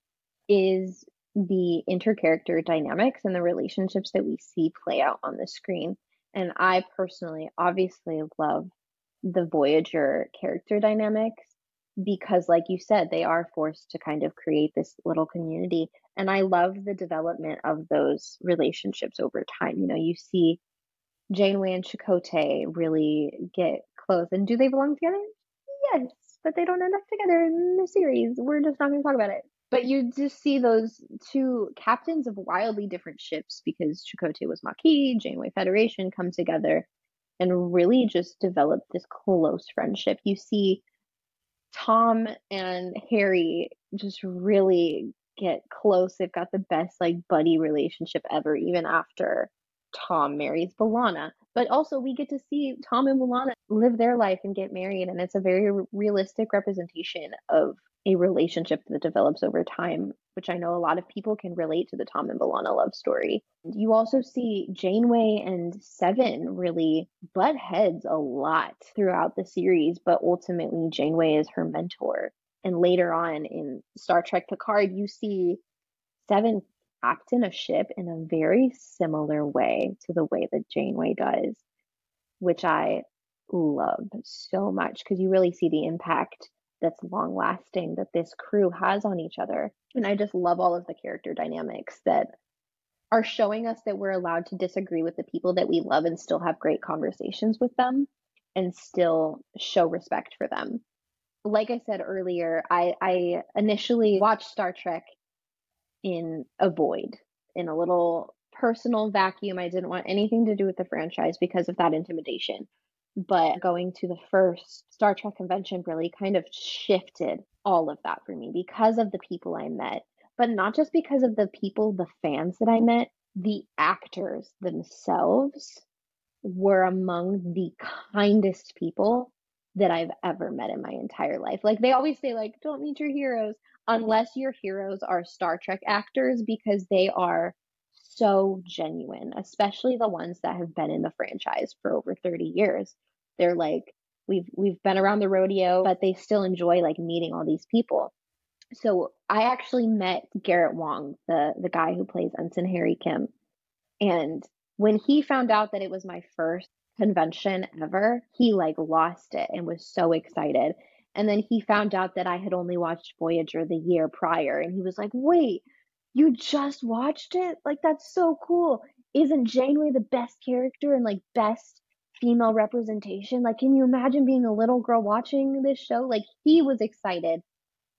is the intercharacter dynamics and the relationships that we see play out on the screen. And I personally obviously love the Voyager character dynamics because like you said they are forced to kind of create this little community and i love the development of those relationships over time. You know you see janeway and chakotay really get close and do they belong together? Yes but they don't end up together in the series. We're just not going to talk about it. But you just see those two captains of wildly different ships because Chakotay was Maquis, Janeway Federation come together and really just develop this close friendship. You see Tom and Harry just really get close. They've got the best like buddy relationship ever, even after Tom marries B'Elanna. But also, we get to see Tom and B'Elanna live their life and get married, and it's a very realistic representation of a relationship that develops over time, which I know a lot of people can relate to the Tom and B'Elanna love story. You also see Janeway and Seven really butt heads a lot throughout the series, but ultimately Janeway is her mentor. And later on in Star Trek Picard, you see Seven captain a ship in a very similar way to the way that Janeway does, which I love so much because you really see the impact that's long lasting that this crew has on each other. And I just love all of the character dynamics that are showing us that we're allowed to disagree with the people that we love and still have great conversations with them and still show respect for them. Like I said earlier, I, I initially watched Star Trek in a void, in a little personal vacuum. I didn't want anything to do with the franchise because of that intimidation. But going to the first Star Trek convention really kind of shifted all of that for me because of the people I met, but not just because of the people, the fans that I met, the actors themselves were among the kindest people that I've ever met in my entire life. Like they always say like don't meet your heroes unless your heroes are Star Trek actors because they are so genuine, especially the ones that have been in the franchise for over 30 years. They're like, we've we've been around the rodeo, but they still enjoy like meeting all these people. So I actually met Garrett Wang, the the guy who plays Ensign Harry Kim. And when he found out that it was my first convention ever, he like lost it and was so excited. And then he found out that I had only watched Voyager the year prior and he was like, "Wait, you just watched it? Like that's so cool. Isn't Janeway the best character and like best female representation? Like can you imagine being a little girl watching this show? Like he was excited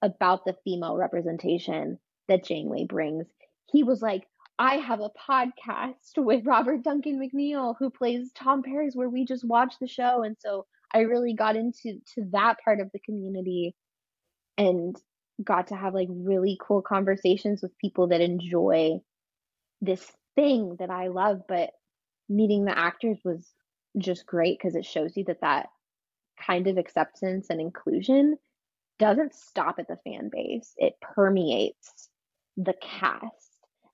about the female representation that Janeway brings. He was like, I have a podcast with Robert Duncan McNeil who plays Tom Paris where we just watch the show and so I really got into to that part of the community and got to have like really cool conversations with people that enjoy this thing that I love. But meeting the actors was just great because it shows you that that kind of acceptance and inclusion doesn't stop at the fan base, it permeates the cast.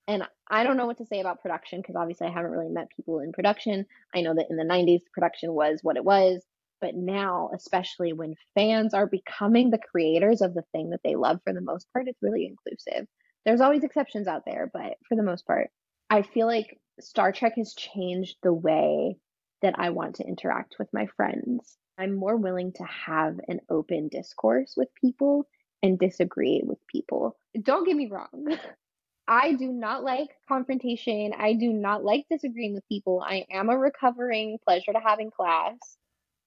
And I don't know what to say about production because obviously I haven't really met people in production. I know that in the 90s, production was what it was. But now, especially when fans are becoming the creators of the thing that they love for the most part, it's really inclusive. There's always exceptions out there, but for the most part, I feel like Star Trek has changed the way that I want to interact with my friends. I'm more willing to have an open discourse with people and disagree with people. Don't get me wrong. I do not like confrontation. I do not like disagreeing with people. I am a recovering pleasure to have in class.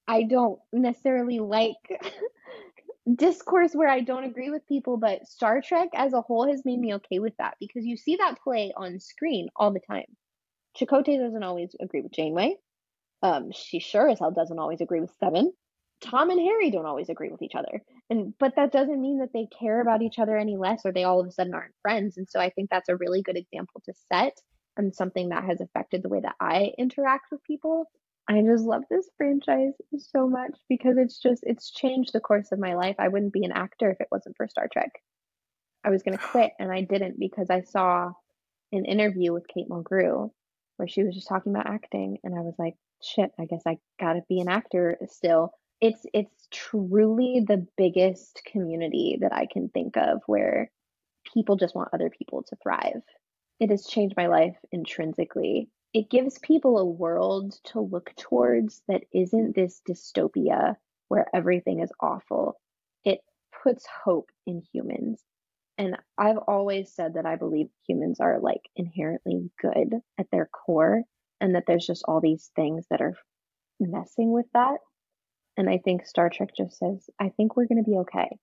I don't necessarily like discourse where I don't agree with people, but Star Trek as a whole has made me okay with that because you see that play on screen all the time. Chakotay doesn't always agree with Janeway. Um, she sure as hell doesn't always agree with Seven. Tom and Harry don't always agree with each other. And but that doesn't mean that they care about each other any less or they all of a sudden aren't friends. And so I think that's a really good example to set and something that has affected the way that I interact with people I just love this franchise so much because it's just it's changed the course of my life. I wouldn't be an actor if it wasn't for Star Trek. I was going to quit and I didn't because I saw an interview with Kate Mulgrew where she was just talking about acting and I was like, shit, I guess I got to be an actor still. It's it's truly the biggest community that I can think of where people just want other people to thrive. It has changed my life intrinsically it gives people a world to look towards that isn't this dystopia where everything is awful. It puts hope in humans. And I've always said that I believe humans are like inherently good at their core and that there's just all these things that are messing with that. And I think Star Trek just says, I think we're going to be okay.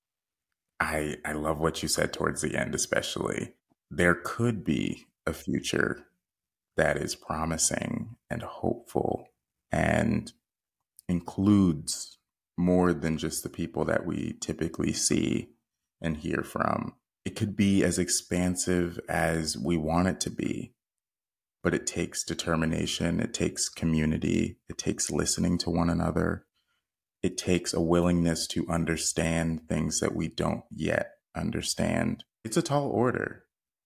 I I love what you said towards the end especially. There could be a future that is promising and hopeful and includes more than just the people that we typically see and hear from. It could be as expansive as we want it to be, but it takes determination, it takes community, it takes listening to one another, it takes a willingness to understand things that we don't yet understand. It's a tall order,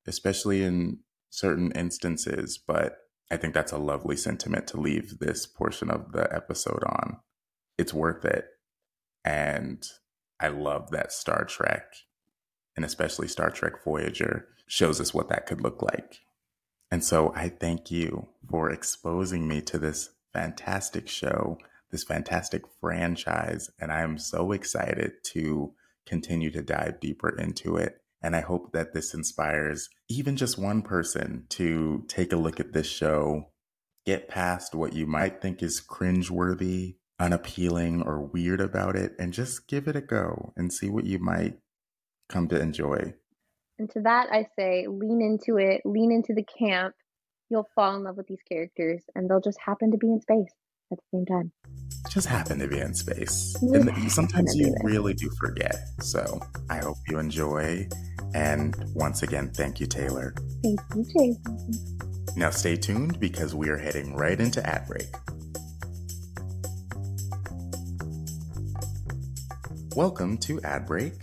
especially in certain instances, but I think that's a lovely sentiment to leave this portion of the episode on. It's worth it. And I love that Star Trek, and especially Star Trek Voyager, shows us what that could look like. And so I thank you for exposing me to this fantastic show, this fantastic franchise. And I am so excited to continue to dive deeper into it. And I hope that this inspires even just one person to take a look at this show, get past what you might think is cringeworthy, unappealing, or weird about it, and just give it a go and see what you might come to enjoy.
And to that, I say lean into it, lean into the camp. You'll fall in love with these characters, and they'll just happen to be in space at the same time.
Just happen to be in space. And sometimes you really do forget. So I hope you enjoy. And once again, thank you, Taylor.
Thank you, Jason.
Now stay tuned because we are heading right into ad break. Welcome to Ad Break,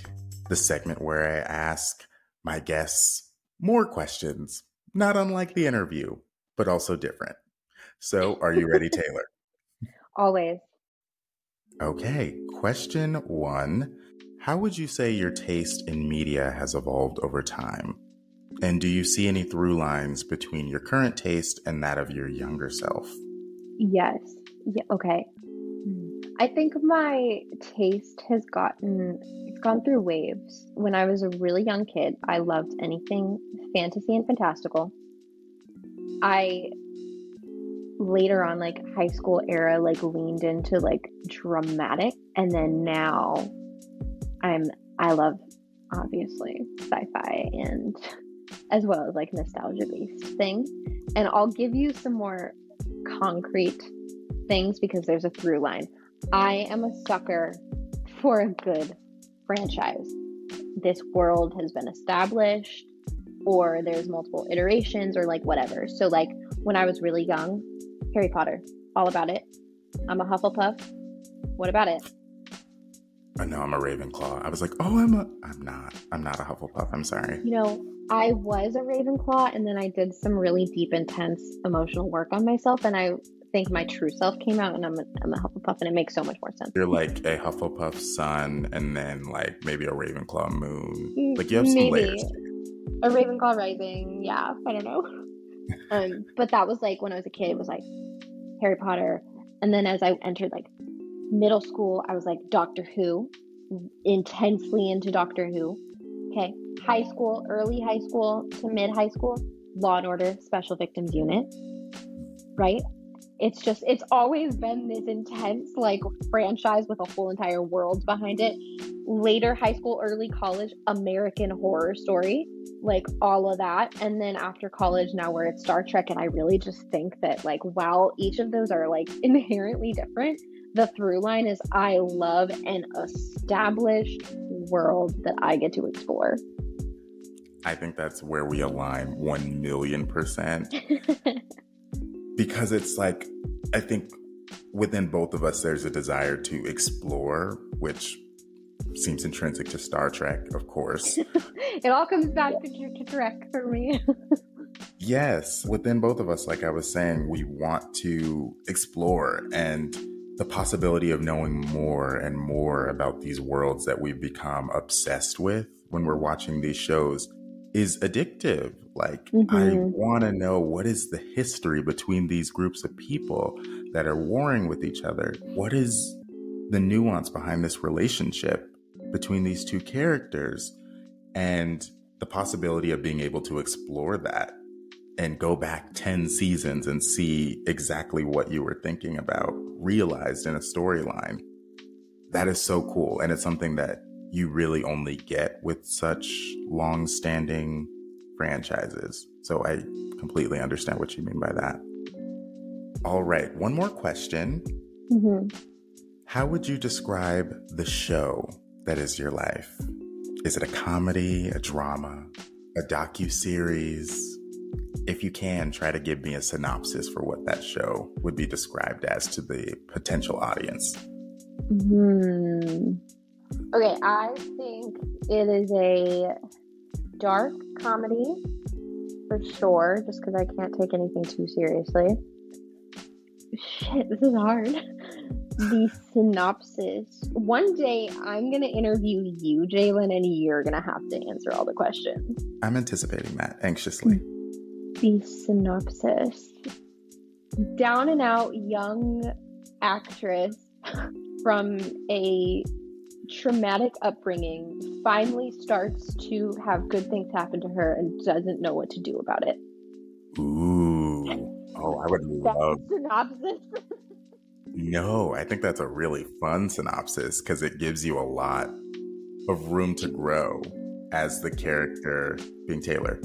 the segment where I ask my guests more questions, not unlike the interview, but also different. So, are you ready, Taylor?
Always.
Okay, question one How would you say your taste in media has evolved over time? And do you see any through lines between your current taste and that of your younger self?
Yes. Yeah, okay. I think my taste has gotten it's gone through waves. When I was a really young kid, I loved anything fantasy and fantastical. I later on like high school era like leaned into like dramatic and then now i'm i love obviously sci-fi and as well as like nostalgia based things. And i'll give you some more concrete things because there's a through line. I am a sucker for a good franchise. This world has been established or there's multiple iterations or like whatever. So like when i was really young Harry Potter. All about it. I'm a Hufflepuff. What about it?
I know I'm a Ravenclaw. I was like, oh, I'm a. I'm not. I'm not a Hufflepuff. I'm sorry.
You know, I was a Ravenclaw, and then I did some really deep, intense emotional work on myself, and I think my true self came out, and I'm a, I'm a Hufflepuff, and it makes so much more sense.
You're like a Hufflepuff sun, and then like maybe a Ravenclaw moon. Mm, like you have maybe. some layers.
A Ravenclaw rising. Yeah, I don't know. um, but that was like when I was a kid. It was like Harry Potter, and then as I entered like middle school, I was like Doctor Who, intensely into Doctor Who. Okay, high school, early high school to mid high school, Law and Order Special Victims Unit. Right? It's just it's always been this intense like franchise with a whole entire world behind it. Later high school, early college, American Horror Story like all of that. And then after college now we're at star trek and i really just think that like while each of those are like inherently different the through line is i love an established world that i get to explore.
I think that's where we align 1 million percent because it's like i think within both of us there's a desire to explore which seems intrinsic to Star Trek, of course.
it all comes back to, to Trek for me.
yes, within both of us, like I was saying, we want to explore and the possibility of knowing more and more about these worlds that we've become obsessed with when we're watching these shows is addictive. Like, mm-hmm. I want to know what is the history between these groups of people that are warring with each other? What is the nuance behind this relationship? between these two characters and the possibility of being able to explore that and go back 10 seasons and see exactly what you were thinking about realized in a storyline. That is so cool. And it's something that you really only get with such long standing franchises. So I completely understand what you mean by that. All right, one more question. Mm-hmm. How would you describe the show that is your life? Is it a comedy, a drama, a docu series? If you can, try to give me a synopsis for what that show would be described as to the potential audience.
Hmm. Okay, I think it is a dark comedy for sure, just because I can't take anything too seriously. Shit, this is hard. the synopsis. One day I'm going to interview you, Jalen, and you're going to have to answer all the questions.
I'm anticipating that anxiously.
The synopsis. Down and out young actress from a traumatic upbringing finally starts to have good things happen to her and doesn't know what to do about it.
Ooh. Oh, I would love
synopsis.
no, I think that's a really fun synopsis because it gives you a lot of room to grow as the character being Taylor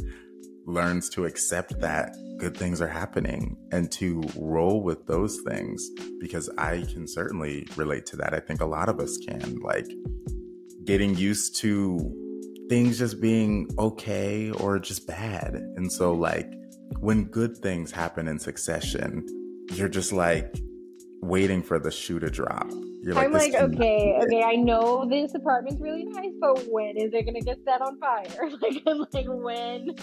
learns to accept that good things are happening and to roll with those things because I can certainly relate to that. I think a lot of us can, like getting used to things just being okay or just bad. And so, like, when good things happen in succession, you're just like waiting for the shoe to drop.
You're I'm like, okay, okay, I know this apartment's really nice, but when is it gonna get set on fire? Like, I'm like, when?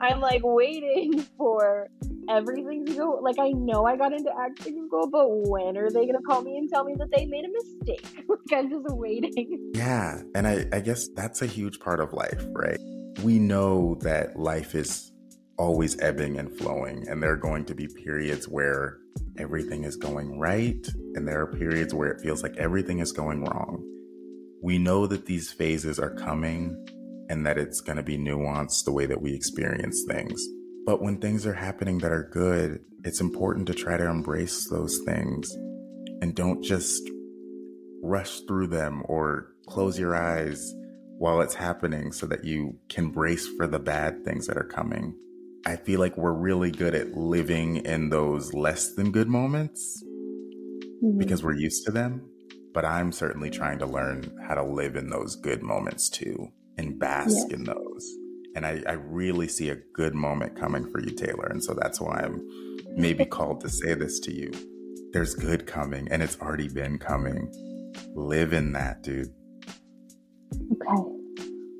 I'm like waiting for everything to go. Like, I know I got into acting school, but when are they gonna call me and tell me that they made a mistake? like, I'm just waiting.
Yeah, and I, I guess that's a huge part of life, right? We know that life is always ebbing and flowing, and there are going to be periods where everything is going right, and there are periods where it feels like everything is going wrong. We know that these phases are coming and that it's going to be nuanced the way that we experience things. But when things are happening that are good, it's important to try to embrace those things and don't just rush through them or close your eyes while it's happening so that you can brace for the bad things that are coming. I feel like we're really good at living in those less than good moments mm-hmm. because we're used to them. But I'm certainly trying to learn how to live in those good moments too and bask yes. in those. And I, I really see a good moment coming for you, Taylor. And so that's why I'm maybe called to say this to you. There's good coming and it's already been coming. Live in that, dude.
Okay.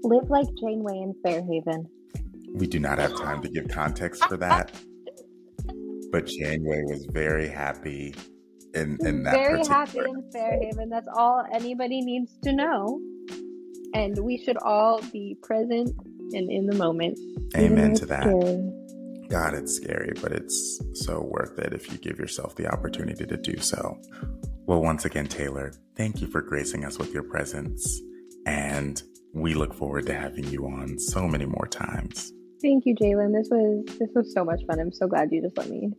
Live like Janeway in Fairhaven.
We do not have time to give context for that. but Janeway was very happy in, in that.
Very happy in Fairhaven. That's all anybody needs to know. And we should all be present and in the moment.
Amen to that. Scary. God, it's scary, but it's so worth it if you give yourself the opportunity to do so. Well, once again, Taylor, thank you for gracing us with your presence. And we look forward to having you on so many more times.
Thank you, Jalen. This was this was so much fun. I'm so glad you just let me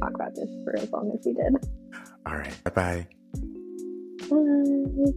talk about this for as long as we did.
All right. Bye-bye.
Bye.